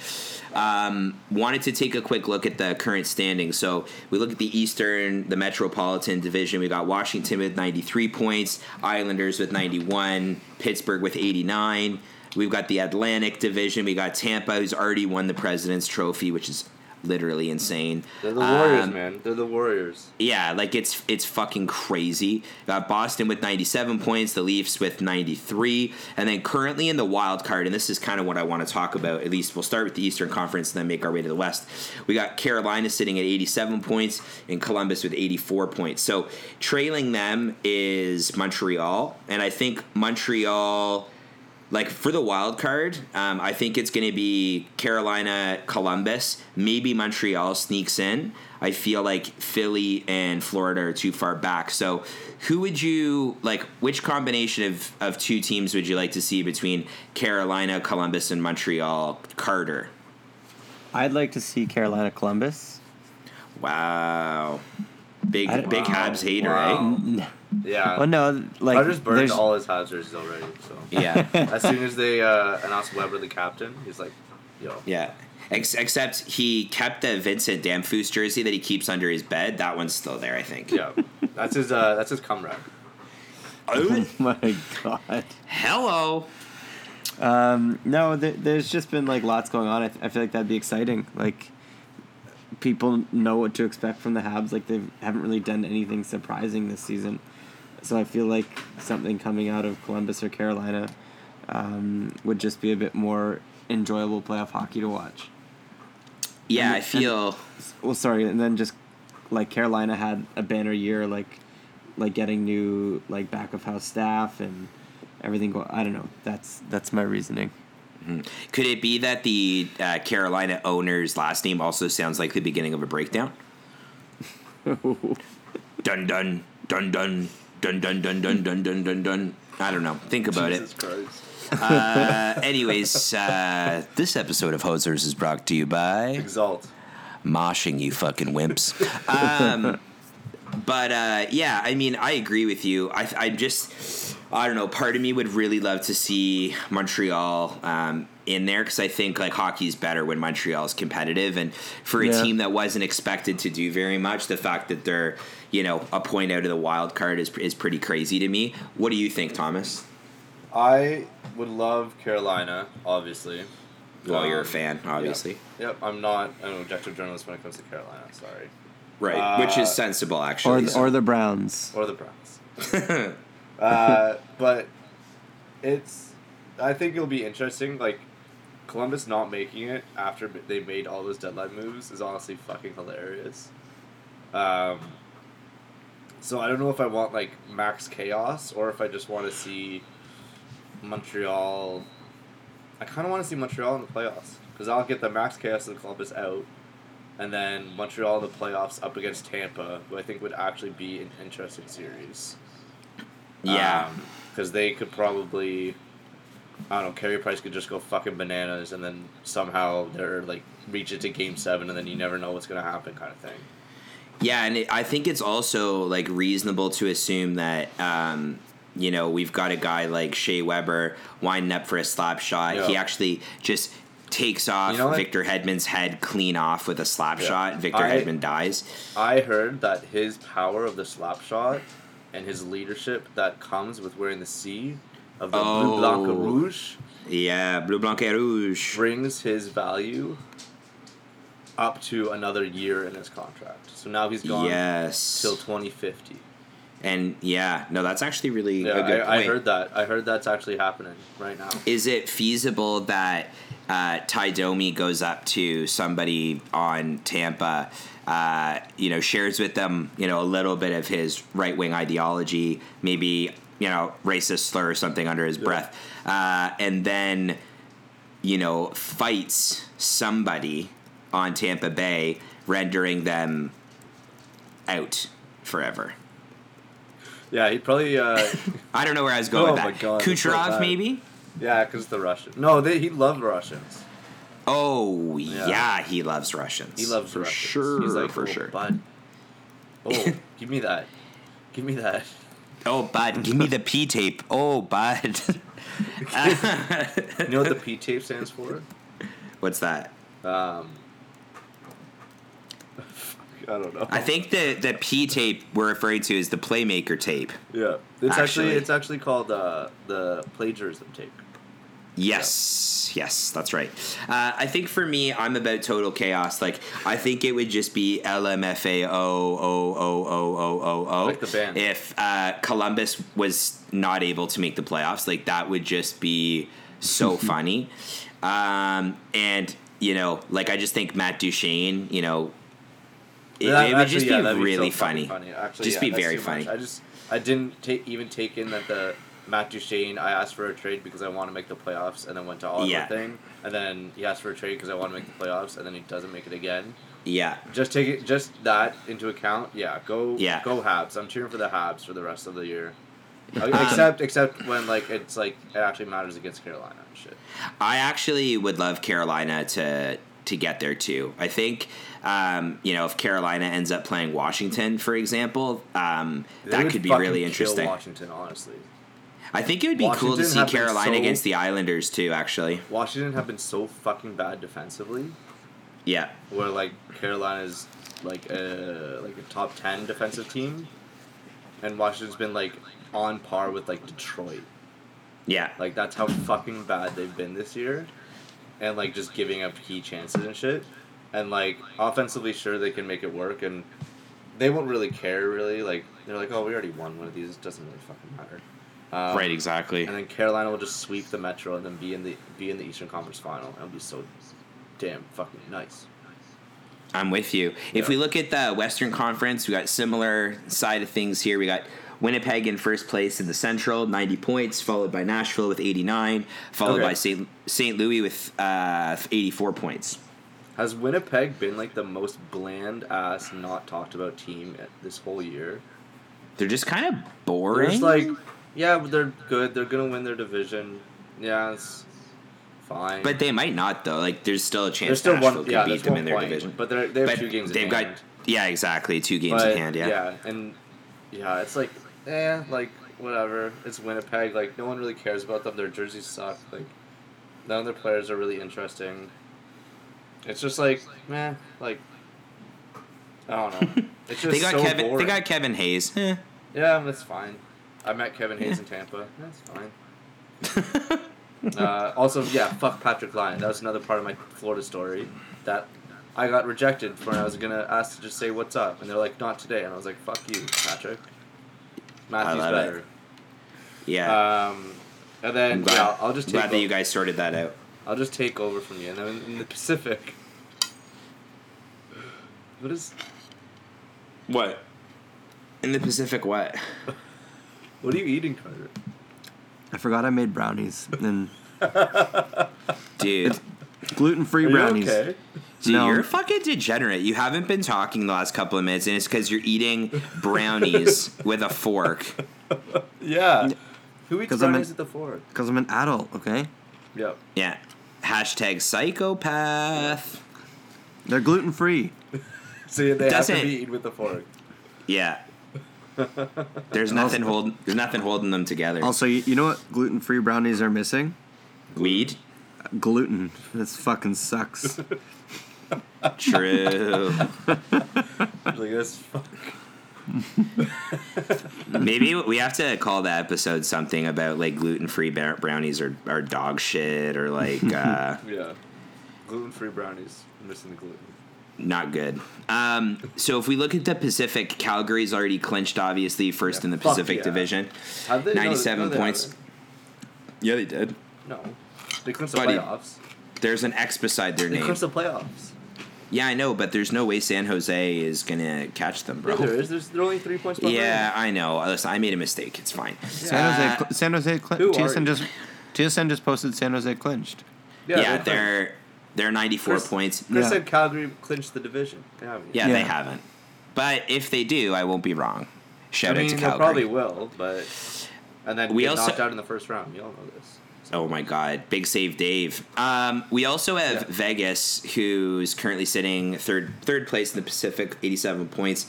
Um, wanted to take a quick look at the current standings. So we look at the Eastern, the Metropolitan Division. We got Washington with 93 points, Islanders with 91, Pittsburgh with 89. We've got the Atlantic Division. We got Tampa, who's already won the President's Trophy, which is literally insane. They're the Warriors, Um, man. They're the Warriors. yeah, like it's it's fucking crazy. Got Boston with 97 points, the Leafs with 93, and then currently in the wild card, and this is kind of what I want to talk about. At least we'll start with the Eastern Conference and then make our way to the West. We got Carolina sitting at 87 points and Columbus with 84 points. So trailing them is Montreal, and I think Montreal like for the wild card, um, I think it's going to be Carolina, Columbus, maybe Montreal sneaks in. I feel like Philly and Florida are too far back. So, who would you like? Which combination of, of two teams would you like to see between Carolina, Columbus, and Montreal? Carter. I'd like to see Carolina Columbus. Wow. Big I- big Wow. Habs hater, Wow. eh? Yeah. Oh no, like I just burned there's- all his Habs jerseys already. So Yeah. as soon as they uh, announced Weber the captain, he's like, "Yo, Yeah. Ex- except he kept the Vincent Damphousse jersey that he keeps under his bed. That one's still there, I think. yeah, that's his uh, that's his comeback." Oh my god. Hello. Um, no, there, there's just been like lots going on. I, th- I feel like that'd be exciting. Like people know what to expect from the Habs. Like they haven't really done anything surprising this season. So I feel like something coming out of Columbus or Carolina um, would just be a bit more enjoyable playoff hockey to watch. Yeah, And- I feel. Well, sorry, and then just like Carolina had a banner year, like like getting new like back of house staff and everything. Go, I don't know. That's that's my reasoning. Could it be that the uh, Carolina owner's last name also sounds like the beginning of a breakdown? dun dun dun dun dun dun dun dun dun dun dun dun. I don't know. Think about Jesus it. Christ. Uh, anyways, uh, this episode of Hosers is brought to you by Exalt. moshing you fucking wimps. Um, but uh, yeah, I mean, I agree with you. I, I just, I don't know. Part of me would really love to see Montreal um, in there because I think like hockey's better when Montreal is competitive, and for a Yeah. team that wasn't expected to do very much, the fact that they're you know a point out of the wild card is is pretty crazy to me. What do you think, Thomas? I would love Carolina, obviously. Well, you're a Um, fan, obviously, Yep, I'm not an objective journalist when it comes to Carolina. Sorry, right? Which is Uh, sensible, or actually. the, or the Browns. or the Browns. uh, but it's, I think it'll be interesting. Like Columbus not making it after they made all those deadline moves is honestly fucking hilarious. Um, so I don't know if I want like max chaos or if I just want to see Montreal. I kind of want to see Montreal in the playoffs because I'll get the max chaos and Columbus out, and then Montreal in the playoffs up against Tampa, who I think would actually be an interesting series. Yeah. because they could probably. I don't know. Carey Price could just go fucking bananas, and then somehow they're like reach it to game seven, and then you never know what's gonna happen, kind of thing. Yeah, and it, I think it's also like reasonable to assume that um, you know we've got a guy like Shea Weber winding up for a slap shot. Yeah. He actually just takes off You know? Victor Hedman's head clean off with a slap Yeah. shot. Victor I- Hedman dies. I heard that his power of the slap shot and his leadership that comes with wearing the C of the Blue Blanc Oh. Rouge Yeah, Blue Blanc et Rouge. brings his value up to another year in his contract. So now he's gone Yes. till 2050. and yeah, no, that's actually really Yeah, a good I, I heard that. I heard that's actually happening right now. Is it feasible that uh, Tie Domi goes up to somebody on Tampa, uh, you know, shares with them, you know, a little bit of his right wing ideology, maybe, you know, racist slur or something under his breath, uh, and then, you know, fights somebody on Tampa Bay, rendering them out forever. Yeah, he'd probably. Uh, I don't know where I was going Oh with my that. God, that's so Kucherov, maybe? yeah, because the Russian. No, they he loved Russians. Oh yeah. Yeah. he loves Russians. He loves for Russians. sure. He's like, for "Oh, sure. bud. Oh, give me that. Give me that. Oh, bud, give me the P tape. Oh, bud. You know what the P tape stands for? What's that? Um, I don't know. I think the the P tape we're referring to is the Playmaker tape. yeah, it's actually, Actually- it's actually called uh, the plagiarism tape. Yes, yes, that's right. Uh, I think for me, I'm about total chaos. Like, I think it would just be LMFAO O O O O O O. Like the band. If uh, Columbus was not able to make the playoffs, like that would just be so funny. Um, and you know, like I just think Matt Duchene, you know, it, That- it would actually, just yeah, be really so fucking funny. Actually, Just yeah, be very funny. I just I didn't even take in that the Matt Duchene. I asked for a trade because I want to make the playoffs, and then went to all Yeah. thing, and then he asked for a trade because I want to make the playoffs, and then he doesn't make it again. Yeah, Just take it, just that into account. Yeah, go, Yeah. go Habs. I'm cheering for the Habs for the rest of the year. Uh, Um, except, except when like it's like it actually matters against Carolina and shit. I actually would love Carolina to to get there too. I think um, you know if Carolina ends up playing Washington, for example, um, that could be really Washington. Washington, honestly, I think it would be cool to see Carolina so- against the Islanders too. Actually, Washington have been so fucking bad defensively. yeah, where like Carolina's like a like a top ten defensive team, and Washington's been like on par with like Detroit. yeah, Like that's how fucking bad they've been this year, and like just giving up key chances and shit. And like offensively, sure they can make it work, and they won't really care really. Like they're like, oh, we already won one of these. It doesn't really fucking matter. Um, right, exactly. And then Carolina will just sweep the Metro and then be in the be in the Eastern Conference Final. It'll be so damn fucking nice. I'm with you. If Yeah. we look at the Western Conference, we got similar side of things here. We got Winnipeg in first place in the Central, 90 points, followed by Nashville with 89, followed Okay. by St. St. Louis with uh, 84 points. Has Winnipeg been like the most bland ass, not talked about team this whole year? They're just kind of boring. just like, yeah, they're good. They're gonna win their division. Yeah, it's fine. but they might not though. Like there's still a chance there's still Nashville one. Yeah, beat them in their point, division. But they're, they have But two games. they've got hand. yeah, exactly two games but, in hand. Yeah. Yeah, and yeah, it's like, eh, like whatever. It's Winnipeg. Like no one really cares about them. Their jerseys suck. Like none of their players are really interesting. It's just like, man, like. I don't know. It's just they got so Kevin. boring. They got Kevin Hayes. Eh. Yeah, that's fine. I met Kevin Hayes in Tampa. That's fine. uh, also, yeah, fuck Patrik Laine. That was another part of my Florida story that I got rejected for, and I was gonna ask to just say what's up, and they're like, not today, and I was like, fuck you, Patrik. Matthew's love it. better. yeah. Um, and then I'm glad, yeah, I'll just take glad that you guys sorted that out. I'll just take over from you, and then in the Pacific. What is? What? In the Pacific, what? What are you eating, Carter? I forgot I made brownies and Dude, gluten free brownies. okay? dude, No. you're a fucking degenerate. You haven't been talking the last couple of minutes, and it's because you're eating brownies with a fork. Yeah. Who eats 'Cause I'm brownies in- at the fork? Because I'm an adult, okay? Yep. Yeah. Hashtag psychopath. They're gluten free. So they have to Doesn't- be eaten with a fork. Yeah. There's nothing holding. There's nothing holding them together. Also, you, you know what gluten free brownies are missing? Weed. Gluten. This fucking sucks. True. Like this. Fuck. Maybe we have to call the episode something about like gluten-free brownies or, or dog shit or like uh, Yeah. Gluten free brownies. I'm missing the gluten. Not good. Um, so if we look at the Pacific, Calgary's already clinched, obviously first Yeah, in the Pacific yeah. Division. Have they? No, 97 no, they points. haven't. Yeah, they did. No. They clinched the Buddy, playoffs. There's an X beside their name. They name. clinched the playoffs. Yeah, I know, but there's no way San Jose is gonna catch them, bro. Yeah, there is. There's, they're only three points behind. Yeah, I know. Listen, I made a mistake. It's fine. San Jose, Uh, San Jose, cl- who are TSN just, TSN just posted San Jose clinched. yeah, they clinched. they're they're 94 Chris- points. Chris Yeah. said Calgary clinched the division. They haven't. Yeah, Yeah. they haven't. But if they do, I won't be wrong. Shout I mean, out to they Calgary. probably will, but and then We get also- knocked out in the first round. You all know this. Oh my God! Big save, Dave. Um, we also have Yeah. Vegas, who's currently sitting third third place in the Pacific, eighty seven points.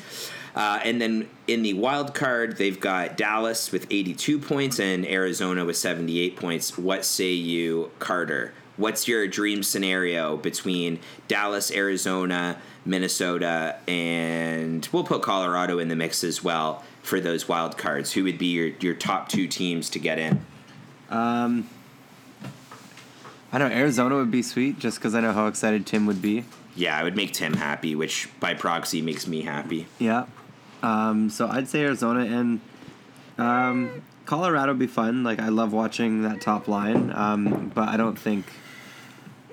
Uh, and then in the wild card, they've got Dallas with 82 points and Arizona with 78 points. What say you, Carter? What's your dream scenario between Dallas, Arizona, Minnesota, and we'll put Colorado in the mix as well for those wild cards? Who would be your, your top two teams to get in? Um, I know Arizona would be sweet just because I know how excited Tim would be. Yeah, I would make Tim happy, which by proxy makes me happy. Yeah. Um, so I'd say Arizona and um, Colorado would be fun. Like I love watching that top line, um, but I don't think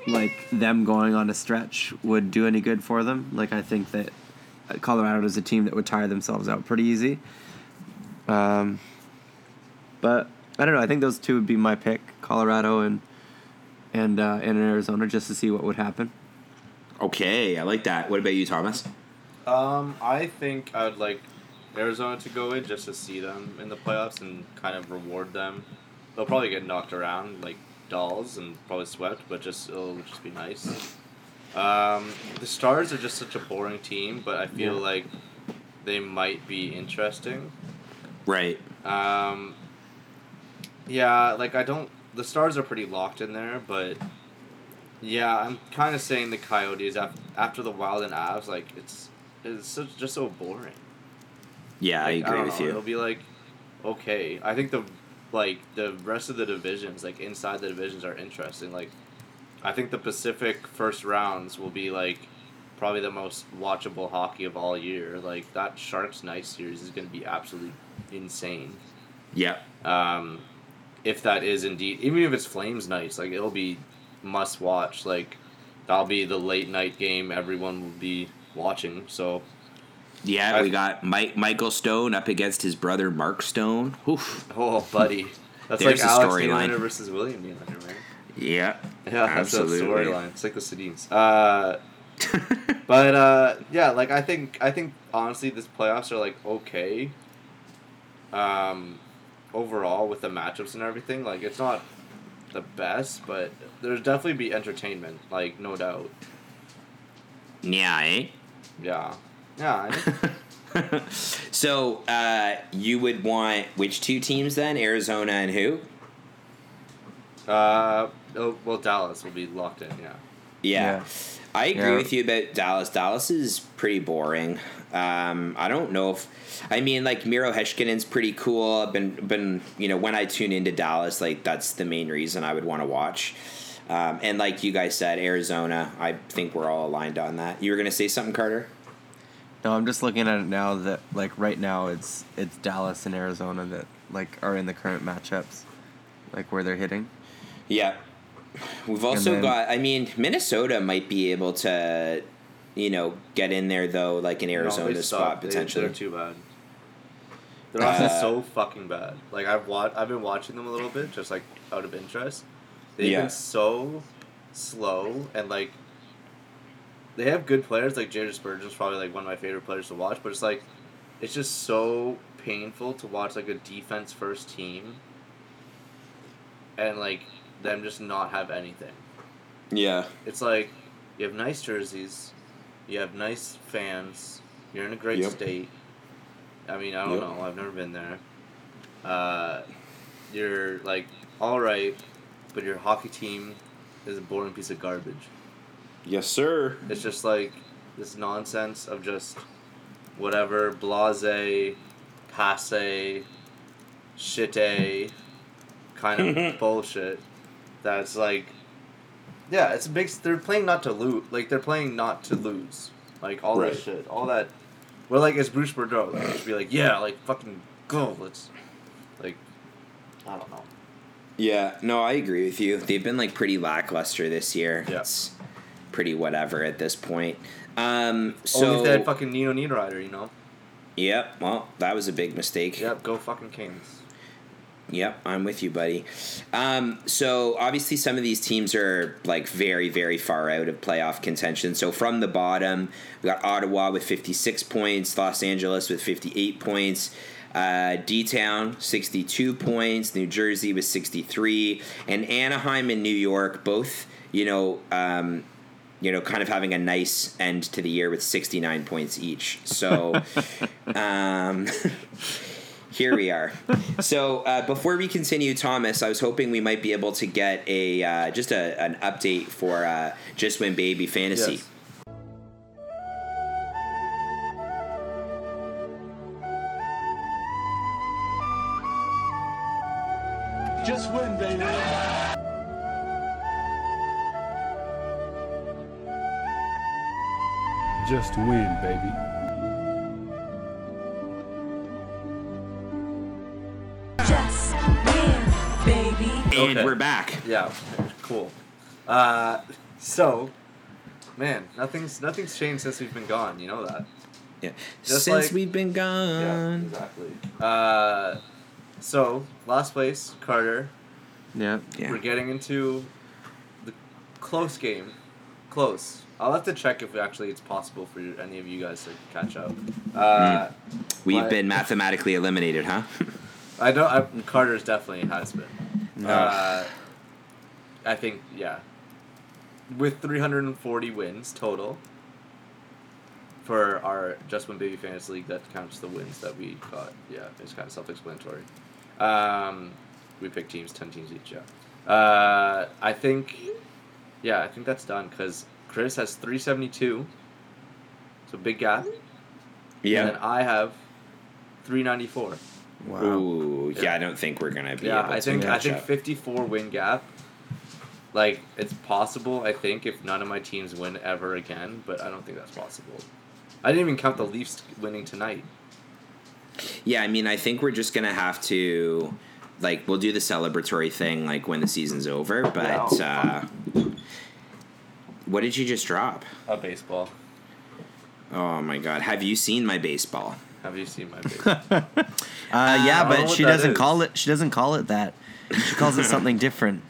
like them going on a stretch would do any good for them. Like I think that Colorado is a team that would tire themselves out pretty easy. Um, but I don't know. I think those two would be my pick: Colorado and and uh, and Arizona, just to see what would happen. Okay, I like that. What about you, Thomas? Um, I think I would like Arizona to go in just to see them in the playoffs and kind of reward them. They'll probably get knocked around like dolls and probably swept, but just it'll just be nice. Um, the Stars are just such a boring team, but I feel Yeah. like they might be interesting. Right. Um, yeah, like I don't. The Stars are pretty locked in there, but yeah, I'm kind of saying the Coyotes after after the Wild and Avs. Like it's it's such, just so boring. Yeah, I agree don't with know, you. It'll be like okay. I think the like the rest of the divisions, like inside the divisions, are interesting. Like I think the Pacific first rounds will be like probably the most watchable hockey of all year. Like that Sharks Knights series is going to be absolutely insane. Yep. Um, if that is indeed, even if it's Flames Knights, like it'll be must watch. Like that'll be the late night game everyone will be watching. So Yeah, I- we got Mike Michael Stone up against his brother Mark Stone. Oof. oh buddy, that's There's like Alex storyline. Nylander versus William Nylander, man. Yeah. Yeah, that's a Absolutely. storyline. It's like the Sedins. Uh, but uh, yeah, like I think I think honestly, this playoffs are like okay. Um, overall with the matchups and everything, like it's not the best, but there's definitely be entertainment, like no doubt. yeah, eh? Yeah, yeah. So uh, you would want which two teams then? Arizona and who? uh, oh, well, Dallas will be locked in. Yeah. Yeah. Yeah. I agree Yeah. with you about Dallas. Dallas is pretty boring. Um, I don't know if I mean like Miro Heiskanen's pretty cool. I've been been you know when I tune into Dallas, like that's the main reason I would want to watch. Um, and like you guys said, Arizona. I think we're all aligned on that. You were gonna say something, Carter? No, I'm just looking at it now that like right now it's it's Dallas and Arizona that like are in the current matchups, like where they're hitting. Yeah. We've also then- got. I mean, Minnesota might be able to, you know, get in there though, like an No, Arizona suck. spot They- potentially. They're too bad. They're also Uh, so fucking bad. Like I've wa- I've been watching them a little bit, just like out of interest. They've Yeah. been so slow and like they have good players. Like Jared Spurgeon's probably like one of my favorite players to watch, but it's like it's just so painful to watch like a defense first team and like them just not have anything. yeah. It's like you have nice jerseys, you have nice fans, you're in a great Yep. state. I mean, I don't Yep. know, I've never been there. Uh, you're like all right, but your hockey team is a boring piece of garbage. Yes, sir. It's just like this nonsense of just whatever blase, passe, shitty kind of bullshit. That's like, yeah, it's a big. They're playing not to lose. Like they're playing not to lose. Like all Right. that shit, all that. We're like it's Bruce Boudreau. Like, just be like, yeah, like fucking go. Let's, like, I don't know. Yeah, no, I agree with you. They've been like pretty lackluster this year. Yeah. Pretty whatever at this point. Um, so Only if they had fucking Nino Niederreiter, you know. Yep. Well, that was a big mistake. Yep, go fucking Kings. Yep, I'm with you, buddy. Um, so obviously, some of these teams are like very, very far out of playoff contention. So from the bottom, we got Ottawa with 56 points, Los Angeles with 58 points. Uh, D Town, 62 points. New Jersey with 63. And Anaheim and New York, both, you know, um, you know, kind of having a nice end to the year with 69 points each. So, um, here we are. So, uh, before we continue, Thomas, I was hoping we might be able to get a uh, just a, an update for uh, Just Win Baby Fantasy. Yes. We're back. Yeah, cool. Uh, so, man, nothing's nothing's changed since we've been gone. You know that. Yeah. Just Since like- we've been gone. Yeah, exactly. Uh, so last place, Carter. Yeah. Yeah. We're getting into the close game. Close. I'll have to check if actually it's possible for any of you guys to catch up. Uh, We've been mathematically eliminated, huh? I know I, Carter's definitely has been. Uh, I think yeah. With 340 wins total for our Just Win Baby Fantasy League, that counts the wins that we got. Yeah, it's kind of self-explanatory. Um, we picked teams, 10 teams each. Yeah. Uh, I think, yeah, I think that's done because Chris has 372. So big gap. Yeah. And then I have 394. Wow. Ooh, yeah. Yeah. I don't think we're gonna be Yeah, I think I think 54 win gap. Like it's possible. I think if none of my teams win ever again, but I don't think that's possible. I didn't even count the Leafs winning tonight. Yeah, I mean, I think we're just gonna have to, like, we'll do the celebratory thing like when the season's over. But uh, what did you just drop? A baseball. Oh my god, have you seen my baseball? Have you seen my baseball? Uh, yeah, but she doesn't is. call it. She doesn't call it that. She calls it something different.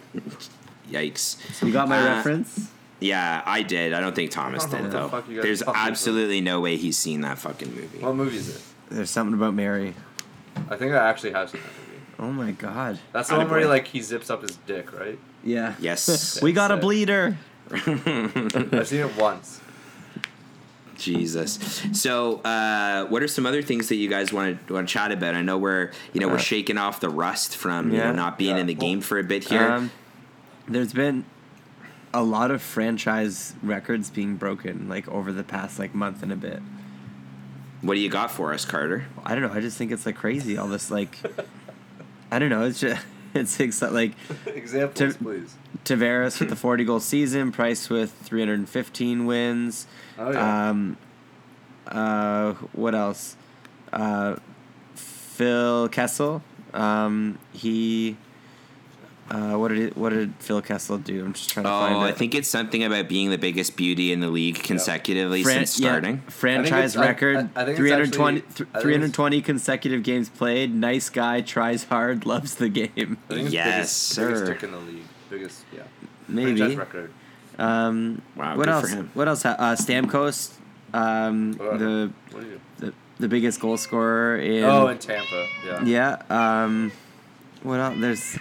Yikes! You got my Uh, reference? Yeah, I did. I don't think Thomas don't did what the though. fuck you guys There's absolutely no way he's seen that fucking movie. what movie is it? There's something about Mary. I think I actually have seen that movie. Oh my god. That's the one where he, like he zips up his dick, right? Yeah. Yes. we got a bleeder. I've seen it once. Jesus. So, uh, what are some other things that you guys want to want to chat about? I know we're you know we're Uh, shaking off the rust from you know not being Yeah. in the game for a bit here. Um, there's been a lot of franchise records being broken like over the past like month and a bit. what do you got for us, Carter? I don't know. I just think it's like crazy. All this like, I don't know. It's just it's exci- like Examples, To- please. Tavares with the 40 goal season, Price with 315 wins. Oh yeah. Um, uh, what else? Uh, Phil Kessel. Um, he. Uh, what did it, what did Phil Kessel do? I'm just trying to find Oh, it. I think it's something about being the biggest beauty in the league consecutively Fran- since yeah, starting. franchise I- I- record. I think 320, actually- th- 320 consecutive games played. Nice guy, tries hard, loves the game. I think it's Yes, biggest, biggest sir. dick in the league. Biggest, yeah. Maybe. Franchise record. Um, Wow, what good else? for him. What else? ha- Uh, Stamkos, um, What about the, him? What do you do? the the biggest goal scorer in. Oh, in Tampa. Yeah. yeah. Um, what else? There's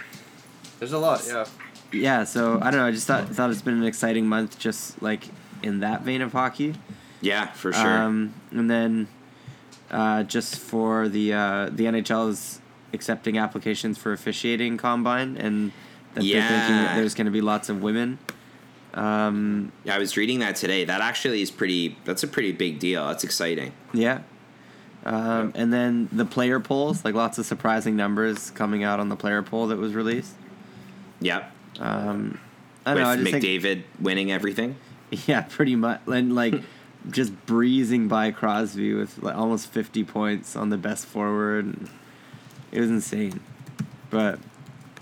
There's a lot. Yeah. yeah. So I don't know. I just thought thought it's been an exciting month, just like in that vein of hockey. Yeah, for sure. Um, and then uh, just for the uh, the NHL is accepting applications for officiating combine, and that they're thinking that there's going to be lots of women. Um, yeah, I was reading that today. That actually is pretty. That's a pretty big deal. That's exciting. yeah. Um, and then the player polls, like lots of surprising numbers coming out on the player poll that was released. Yep. Um, I With know. I just think McDavid winning everything. Yeah, pretty much. And like just breezing by Crosby with like almost 50 points on the best forward. It was insane. But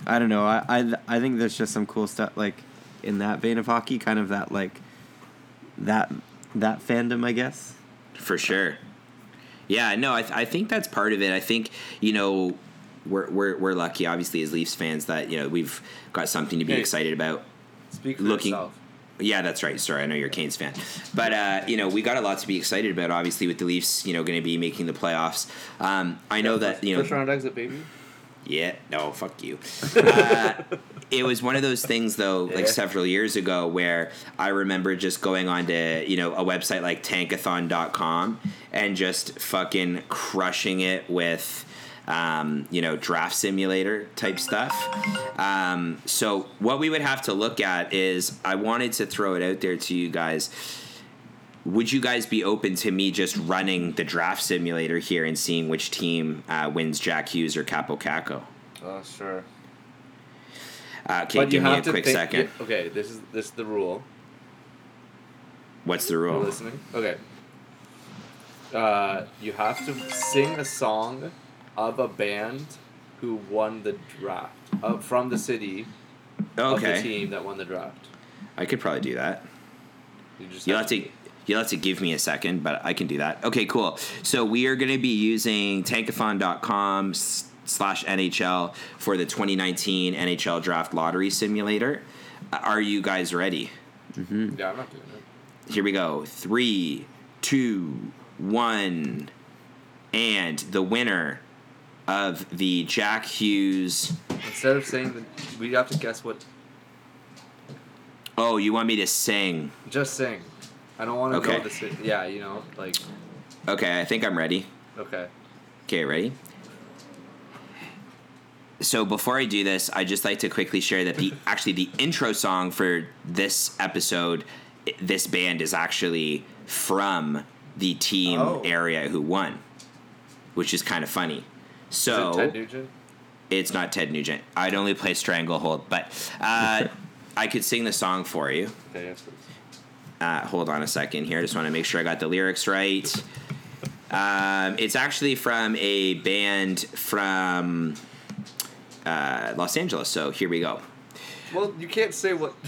I don't know. I, I I think there's just some cool stuff like in that vein of hockey, kind of that like that that fandom, I guess. For sure. Yeah, no, I, th- I think that's part of it. I think, you know, we're, we're, we're lucky, obviously, as Leafs fans, that, you know, we've got something to be Hey. excited about. Speak for Looking- yourself. Yeah, that's right. Sorry, I know you're a Canes fan. But, uh, you know, we got a lot to be excited about, obviously, with the Leafs, you know, going to be making the playoffs. Um, I know that, you know. First round exit, baby. Yeah, no, fuck you. Uh, it was one of those things though like Yeah. several years ago where i remember just going on to you know a website like tankathon.com and just fucking crushing it with um, you know draft simulator type stuff um, so what we would have to look at is i wanted to throw it out there to you guys would you guys be open to me just running the draft simulator here and seeing which team uh, wins jack hughes or Kaapo Kakko Oh, sure. uh, okay give me a quick think- second yeah, okay, this is this is the rule. what's the rule you listening? Okay. Uh, you have to sing a song of a band who won the draft uh, from the city of the Okay, team that won the draft. I could probably do that. You just You'll have to you'll have to give me a second, but I can do that. Okay, cool. So we are going to be using tankathon.com slash NHL for the 2019 NHL Draft Lottery Simulator. Are you guys ready? Mm-hmm. Yeah, I'm not doing it. Here we go. Three, two, one, and the winner of the Jack Hughes. Instead of saying that, we have to guess what. Oh, you want me to sing? Just sing. I don't want to Okay. know the city. Yeah, you know, like Okay, I think I'm ready. okay. Okay, ready? So before I do this, I just like to quickly share that the actually the intro song for this episode, this band is actually from the team Oh. area who won, which is kind of funny. Is So it Ted Nugent? it's not Ted Nugent. I'd only play Stranglehold, but uh, I could sing the song for you. Okay, yes, please. Uh, hold on a second here. I just want to make sure I got the lyrics right. Um, it's actually from a band from uh, Los Angeles. So here we go. Well, you can't say what.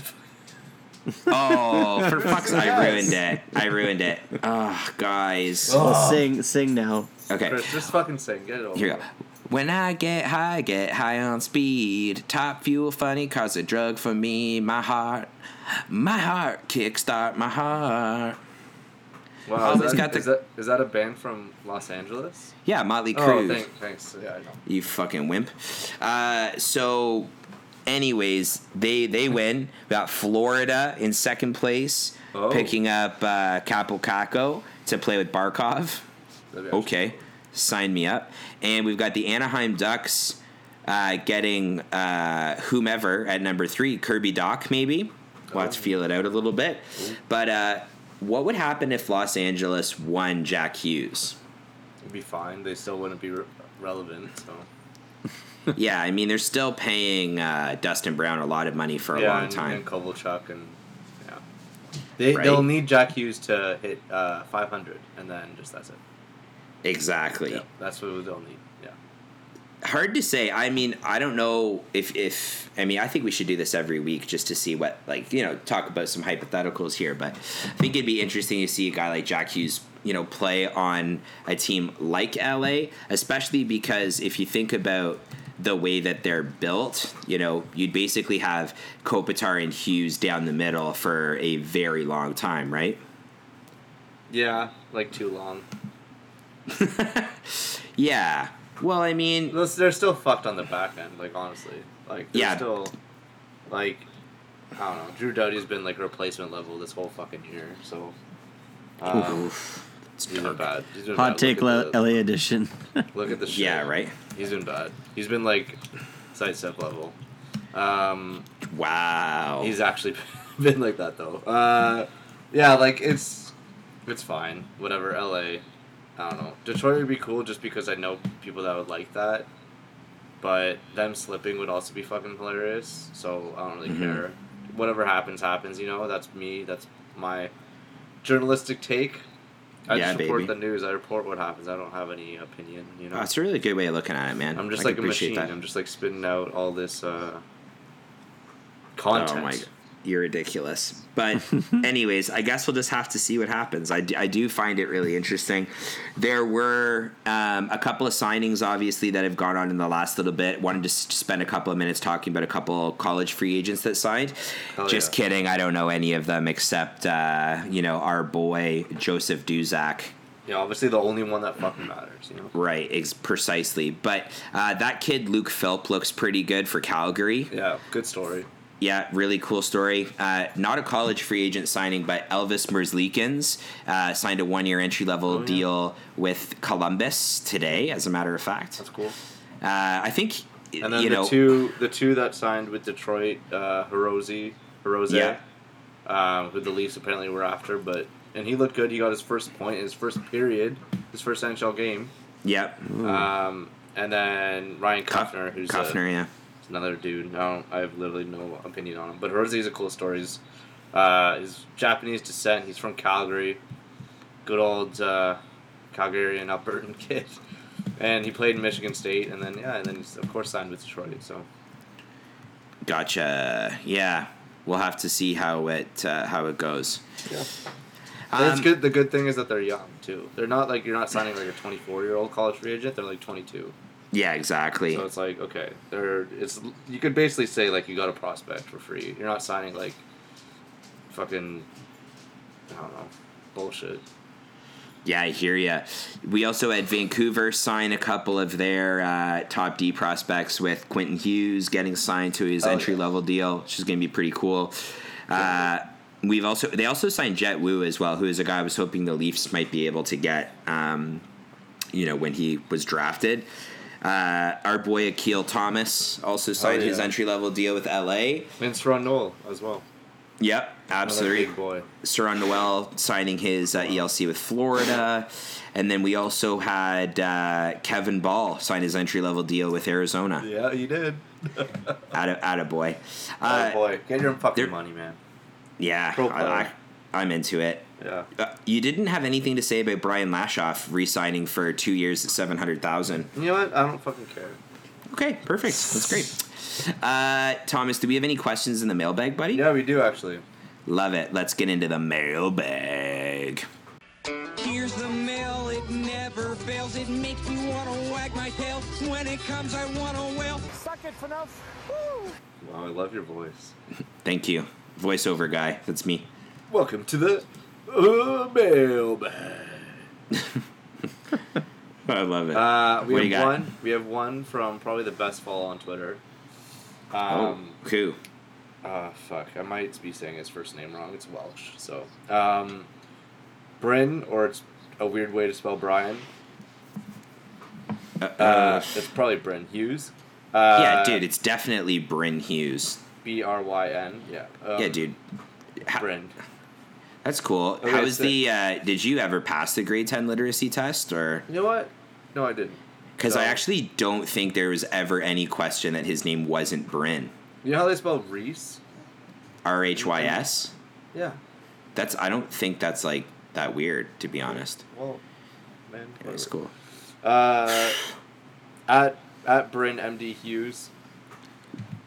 Oh, for fuck's I ruined it. I ruined it. Oh, guys. Well, sing, sing now. Okay. Chris, just fucking sing. Get it over. Here we go. When I get high, get high on speed. Top fuel funny, cause a drug for me. My heart, my heart, kickstart my heart. Wow, Oh, is, that, got the- is that is that a band from Los Angeles? Yeah, Motley Oh, Crue. thank, thanks. Yeah, I know. you fucking wimp. Uh, so, anyways, they they win. We got Florida in second place, Oh. picking up uh, Kaapo Kakko to play with Barkov. Okay, sign me up. And we've got the Anaheim Ducks uh, getting uh, whomever at number three, Kirby Dach, maybe. We'll have to feel it out a little bit. But uh, what would happen if Los Angeles won Jack Hughes? It'd be fine. They still wouldn't be re- relevant. So yeah, I mean, they're still paying uh, Dustin Brown a lot of money for a yeah, long and, time. and Kovalchuk and yeah, they Right. they'll need Jack Hughes to hit uh, 500, and then just that's it. Exactly. Yeah, that's what they'll need. Yeah. Hard to say. I mean, I don't know if if I mean, I think we should do this every week just to see what like you know talk about some hypotheticals here. But I think it'd be interesting to see a guy like Jack Hughes, you know, play on a team like LA, especially because if you think about the way that they're built, you know, you'd basically have Kopitar and Hughes down the middle for a very long time, right? Yeah, like too long. Yeah. Well, I mean, They're still fucked on the back end. Like honestly, like they're Yeah. still like I don't know. Drew Doughty's been like replacement level this whole fucking year. So um, oof, been bad. He's been Hot bad. take Look at LA edition. look at the shit. Yeah, right. He's been bad. He's been like sidestep level. Um, Wow. he's actually been like that though. Uh, yeah, like it's it's fine. Whatever. LA. I don't know. Detroit would be cool just because I know people that would like that. But them slipping would also be fucking hilarious. So I don't really Mhm. care. Whatever happens, happens. You know, that's me. That's my journalistic take. I Yeah, just report baby. the news. I report what happens. I don't have any opinion. You know. That's a really good way of looking at it, man. I'm just I like a machine. that. I'm just like spitting out all this uh, content. Oh my, you're ridiculous. But anyways, I guess we'll just have to see what happens. I do, I do find it really interesting. There were um, a couple of signings, obviously, that have gone on in the last little bit. Wanted to s- spend a couple of minutes talking about a couple of college free agents that signed. Hell just yeah. kidding. I don't know any of them except uh, you know our boy Joseph Duszak. you know, obviously the only one that fucking matters. You know. Right, ex- precisely. But uh, that kid Luke Philp looks pretty good for Calgary. Yeah, good story. Yeah, really cool story. Uh, not a college free agent signing, but Elvis Merzlikins uh, signed a one year entry level Oh, yeah. deal with Columbus today, as a matter of fact. That's cool. Uh, I think, And then the know, two the two that signed with Detroit, uh, Hirose, Hirose, Yeah. um, who the Leafs apparently were after, but and he looked good. He got his first point, his first period, his first NHL game. yeah, Um, and then Ryan Kuffner, who's a- Kuffner, yeah. Another dude. I don't. I have literally no opinion on him. But Hirose is a cool story. He's, uh, he's Japanese descent. He's from Calgary. Good old uh, Calgarian Albertan kid. And he played in Michigan State, and then yeah, and then he's of course signed with Detroit. So Gotcha. Yeah, we'll have to see how it uh, how it goes. yeah. And it's Um, good. The good thing is that they're young too. They're not like you're not signing like a 24 year old college free agent. They're like 22. Yeah, exactly. So it's like okay, they're it's you could basically say like you got a prospect for free. You're not signing like fucking I don't know bullshit. Yeah, I hear you. We also had Vancouver sign a couple of their uh, top D prospects with Quentin Hughes getting signed to his Oh, entry yeah. level deal, which is going to be pretty cool. Uh, we've also they also signed Jett Woo as well, who is a guy I was hoping the Leafs might be able to get. Um, you know when he was drafted. Uh, our boy Akil Thomas also signed his Oh, yeah. entry level deal with LA. Vince Ron Noel as well. Yep, absolutely. big boy. Serron Noel signing his uh, ELC with Florida. And then we also had uh, Kevin Bahl sign his entry level deal with Arizona. Yeah, he did. Out of, out of boy. oh Uh, boy, get your fucking money, man. yeah, I. I, I'm into it. Yeah. Uh, you didn't have anything to say about Brian Lashoff re-signing for two years at seven hundred thousand. You know what? I don't fucking care. Okay, perfect. That's great. Uh, Thomas, do we have any questions in the mailbag, buddy? Yeah, we do actually. Love it. Let's get into the mailbag. Here's the mail, it never fails. It makes me wanna wag my tail. When it comes, I wanna wail. Suck it, Phaneuf. Wow, I love your voice. Thank you, voiceover guy. That's me. Welcome to the uh, mailbag. I love it. Uh, we What have one. We have one from probably the best follow on Twitter. Um, oh, who? Uh, fuck. I might be saying his first name wrong. It's Welsh. So, um, Bryn, or it's a weird way to spell Brian. Uh, Uh, it's probably Bryn Hughes. Uh, yeah, dude, it's definitely Bryn Hughes. B R Y N. Yeah. Um, yeah, dude. How- Bryn. That's cool. Okay, How was so- the? Uh, did you ever pass the grade ten literacy test, or? You know what? No, I didn't. Because I actually don't think there was ever any question that his name wasn't Bryn. You know how they spell Reese? R H Y S. Yeah. That's. I don't think that's like that weird, to be honest. Well, man. It was cool. Uh, at at Bryn MD Hughes.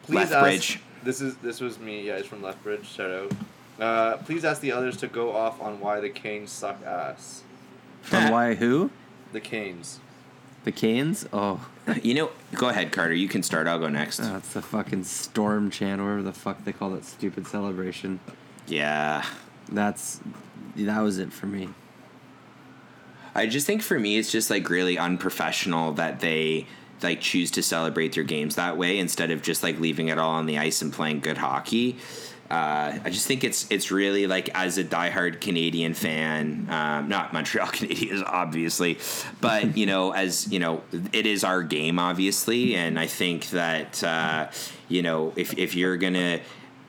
Please Lethbridge. ask. This is this was me. Yeah, it's from Lethbridge. Shout out. Uh, please ask the others to go off on why the Canes suck ass. On why who? The Canes. The Canes? Oh, You know, go ahead, Carter. You can start. I'll go next. that's the fucking Storm Chant, or whatever the fuck they call that stupid celebration. Yeah. That's that was it for me. I just think for me, it's just like really unprofessional that they like choose to celebrate their games that way instead of just like leaving it all on the ice and playing good hockey. Uh, I just think it's it's really like as a diehard Canadian fan, um, not Montreal Canadiens obviously, but you know as you know it is our game obviously, and I think that uh, you know if if you're gonna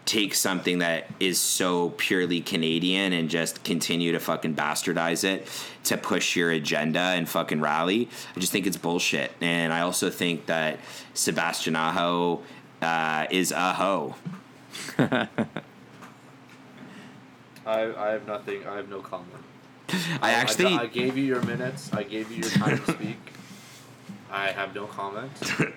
take something that is so purely Canadian and just continue to fucking bastardize it to push your agenda and fucking rally. I just think it's bullshit. And I also think that Sebastian Aho uh, is a hoe. I I have nothing. I have no comment. I actually. I, gave you your minutes. I gave you your time to speak. I have no comment.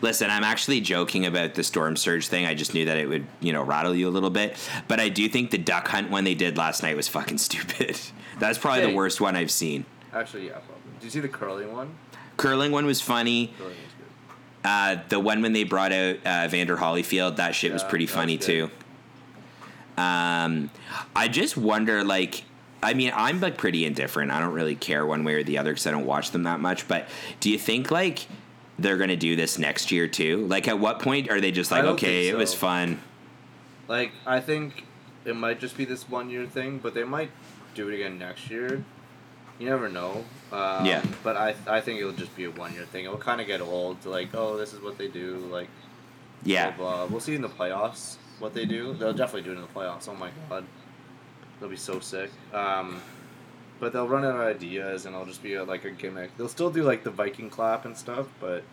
Listen, I'm actually joking about the storm surge thing. I just knew that it would, you know, rattle you a little bit. But I do think the duck hunt one they did last night was fucking stupid. That's probably Hey. the worst one I've seen. Actually, yeah. Probably. Did you see the curling one? Curling one was funny. Curling. Uh, the one when they brought out uh, Vander Holyfield, that shit was pretty funny too. Um, I just wonder, like, I mean, I'm like pretty indifferent. I don't really care one way or the other because I don't watch them that much. But do you think like they're gonna do this next year too? Like, at what point are they just like, okay, think it was fun? Like I think it might just be this one year thing, but they might do it again next year. You never know. Um, Yeah. But I I think it'll just be a one year thing. It'll kind of get old. To like oh, this is what they do. Like Yeah, blah, blah. We'll see in the playoffs what they do. They'll definitely do it in the playoffs. Oh my god, they'll be so sick. Um, but they'll run out of ideas, and it'll just be a, like a gimmick. They'll still do like the Viking clap and stuff, but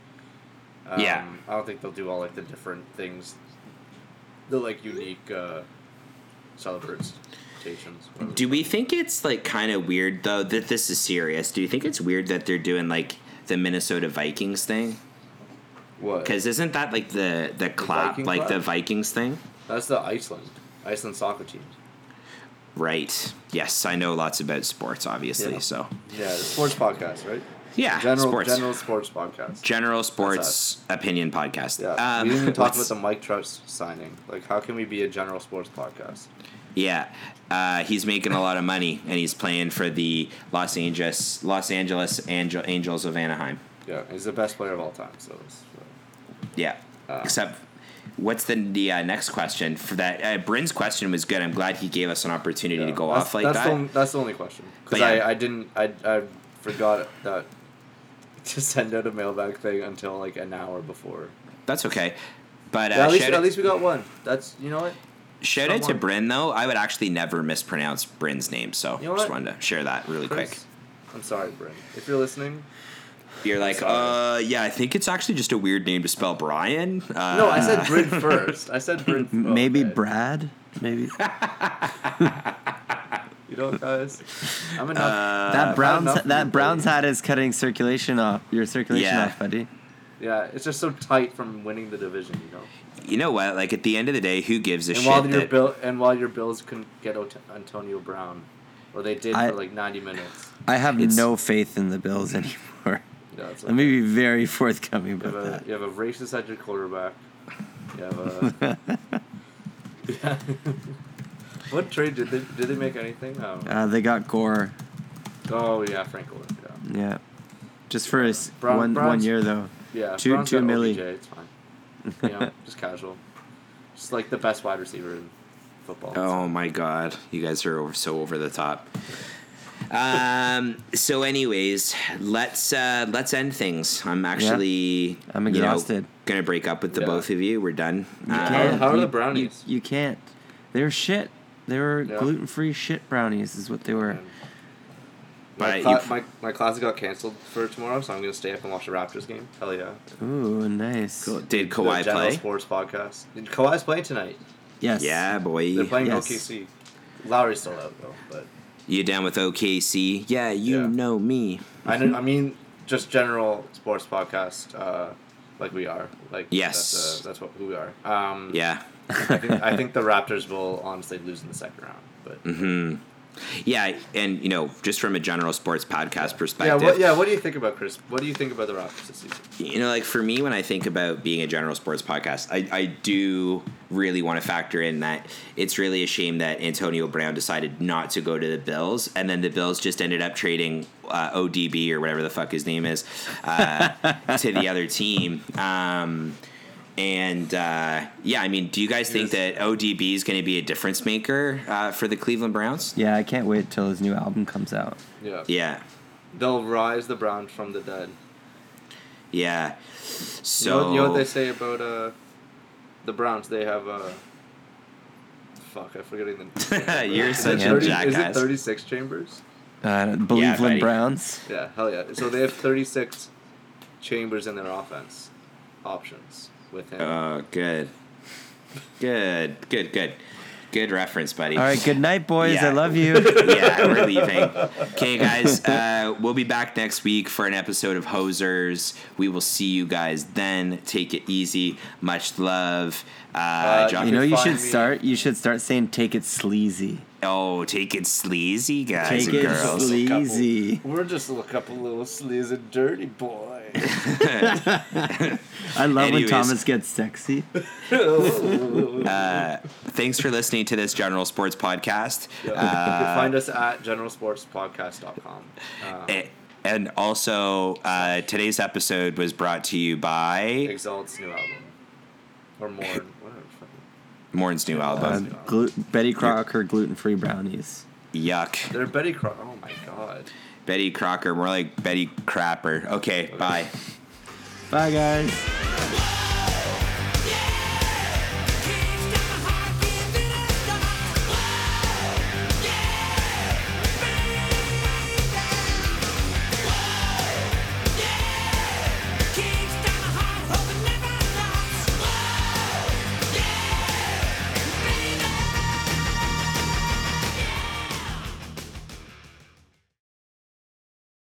um, Yeah. I don't think they'll do all like the different things, the like unique uh, celebrations. Whatever. Do we think it's like kind of weird though that this is serious? Do you think it's weird that they're doing like the Minnesota Vikings thing? What? Because isn't that like the the clap, Viking like the? Vikings thing? That's the Iceland, Iceland soccer team. Right. Yes, I know lots about sports, obviously. Yeah. So Yeah, the sports podcast, right? yeah, General sports. general sports podcast. General sports opinion podcast. Yeah, Um, we didn't even talk about the Mike Trout signing. Like, how can we be a general sports podcast? Yeah, uh, he's making a lot of money, and he's playing for the Los Angeles Los Angeles Angel, Angels of Anaheim. Yeah, he's the best player of all time. So, uh, Yeah. Uh, Except, what's the the uh, next question for that? Uh, Bryn's question was good. I'm glad he gave us an opportunity to go off like that's that. The, only- that's the only question. Because yeah. I, I didn't I, I forgot that to send out a mailbag thing until like an hour before. That's okay. But uh, Yeah, at least at least we got one. That's you know what. Shout out to someone- Bryn though. I would actually never mispronounce Bryn's name, so You know just wanted to share that really quick. I'm sorry, Bryn. If you're listening, You're like, uh, yeah, I think it's actually just a weird name to spell Brian. Uh, no, I said Bryn first. I said Bryn. M- Maybe okay. Brad. Maybe You know, guys, I'm enough. Uh, that Browns enough that Browns hat is cutting circulation off. Your circulation Yeah. off, buddy. yeah, it's just so tight from winning the division. You know. You know what? Like at the end of the day, who gives a And shit? while your that- bill and while your Bills couldn't get Antonio Brown, or they did I- for like ninety minutes. I have It's- no faith in the Bills anymore. Yeah, it's Let me be very forthcoming You have, about a, that. you have a racist at your quarterback. You have a. yeah. what trade did they did they make anything? Know. Uh, they got Gore. oh yeah, Frank Gore. Yeah. Yeah, just for a s- Brown- one one year though. Yeah. Two- Browns two milli. OBJ, It's fine. You know, just casual. Just like the best wide receiver in football. Oh my god, you guys are over, so over the top. Um. So, anyways, let's uh, let's end things. I'm actually I'm you know, exhausted. gonna break up with the Yeah. both of you. We're done. You Uh, can't. how are you, the brownies? You, you can't. They're shit. They were Yeah. gluten free shit brownies. Is what they were. And My, cla- you- my, my class got canceled for tomorrow, so I'm gonna stay up and watch the Raptors game. Hell yeah! Ooh, nice. Cool. Did The Kawhi General play? Sports podcast. Did Kawhi's playing tonight. Yes. Yeah, boy. They're playing Yes. OKC. Lowry's still out though, but You down with OKC? Yeah, you Yeah. know me. I know, I mean just general sports podcast, uh, like we are. Like Yes. that's, uh, that's what who we are. Um, Yeah. I think, I think the Raptors will honestly lose in the second round, but hmm Yeah, and you know, just from a general sports podcast yeah. perspective. What, yeah. What do you think about Chris? What do you think about the Raptors this season? you know like for me when i think about being a general sports podcast i, I do really want to factor in that it's really a shame that antonio brown decided not to go to the bills and then the bills just ended up trading uh, odb or whatever the fuck his name is uh, to the other team um, and uh, yeah i mean do you guys think that odb is going to be a difference maker uh, for the cleveland browns Yeah, I can't wait till his new album comes out. Yeah. yeah They'll rise the Browns from the dead. yeah You so know, you know what they say about uh, the Browns? They have uh, fuck, I'm forgetting the. You're Is such a 30 Is it 36 chambers? Uh, buddy. Believeland Browns. Yeah, hell yeah. So they have 36 chambers in their offense options with him. Oh, good. Good, good, good. Good reference, buddy. All right, good night, boys. Yeah. I love you. yeah, we're leaving. Okay, guys, uh, we'll be back next week for an episode of Hosers. We will see you guys then. Take it easy. Much love. Uh, Uh, you know, you should me- start. You should start saying "Take it sleazy." Oh, take it sleazy, guys Take and it girls. sleazy. We're just a couple little sleazy dirty boys. I love when Thomas gets sexy. Thanks for listening to this General Sports podcast. you can find us at generalsportspodcast.com. Um, A- And also, uh, today's episode was brought to you by Exalt's new album. Or more. Whatever. fucking- Morn's new Uh, album. glu- Betty Crocker gluten free brownies. Yuck. They're Betty Crocker. Oh my god. Betty Crocker, more like Betty Crapper. Okay, okay. bye. Bye, guys.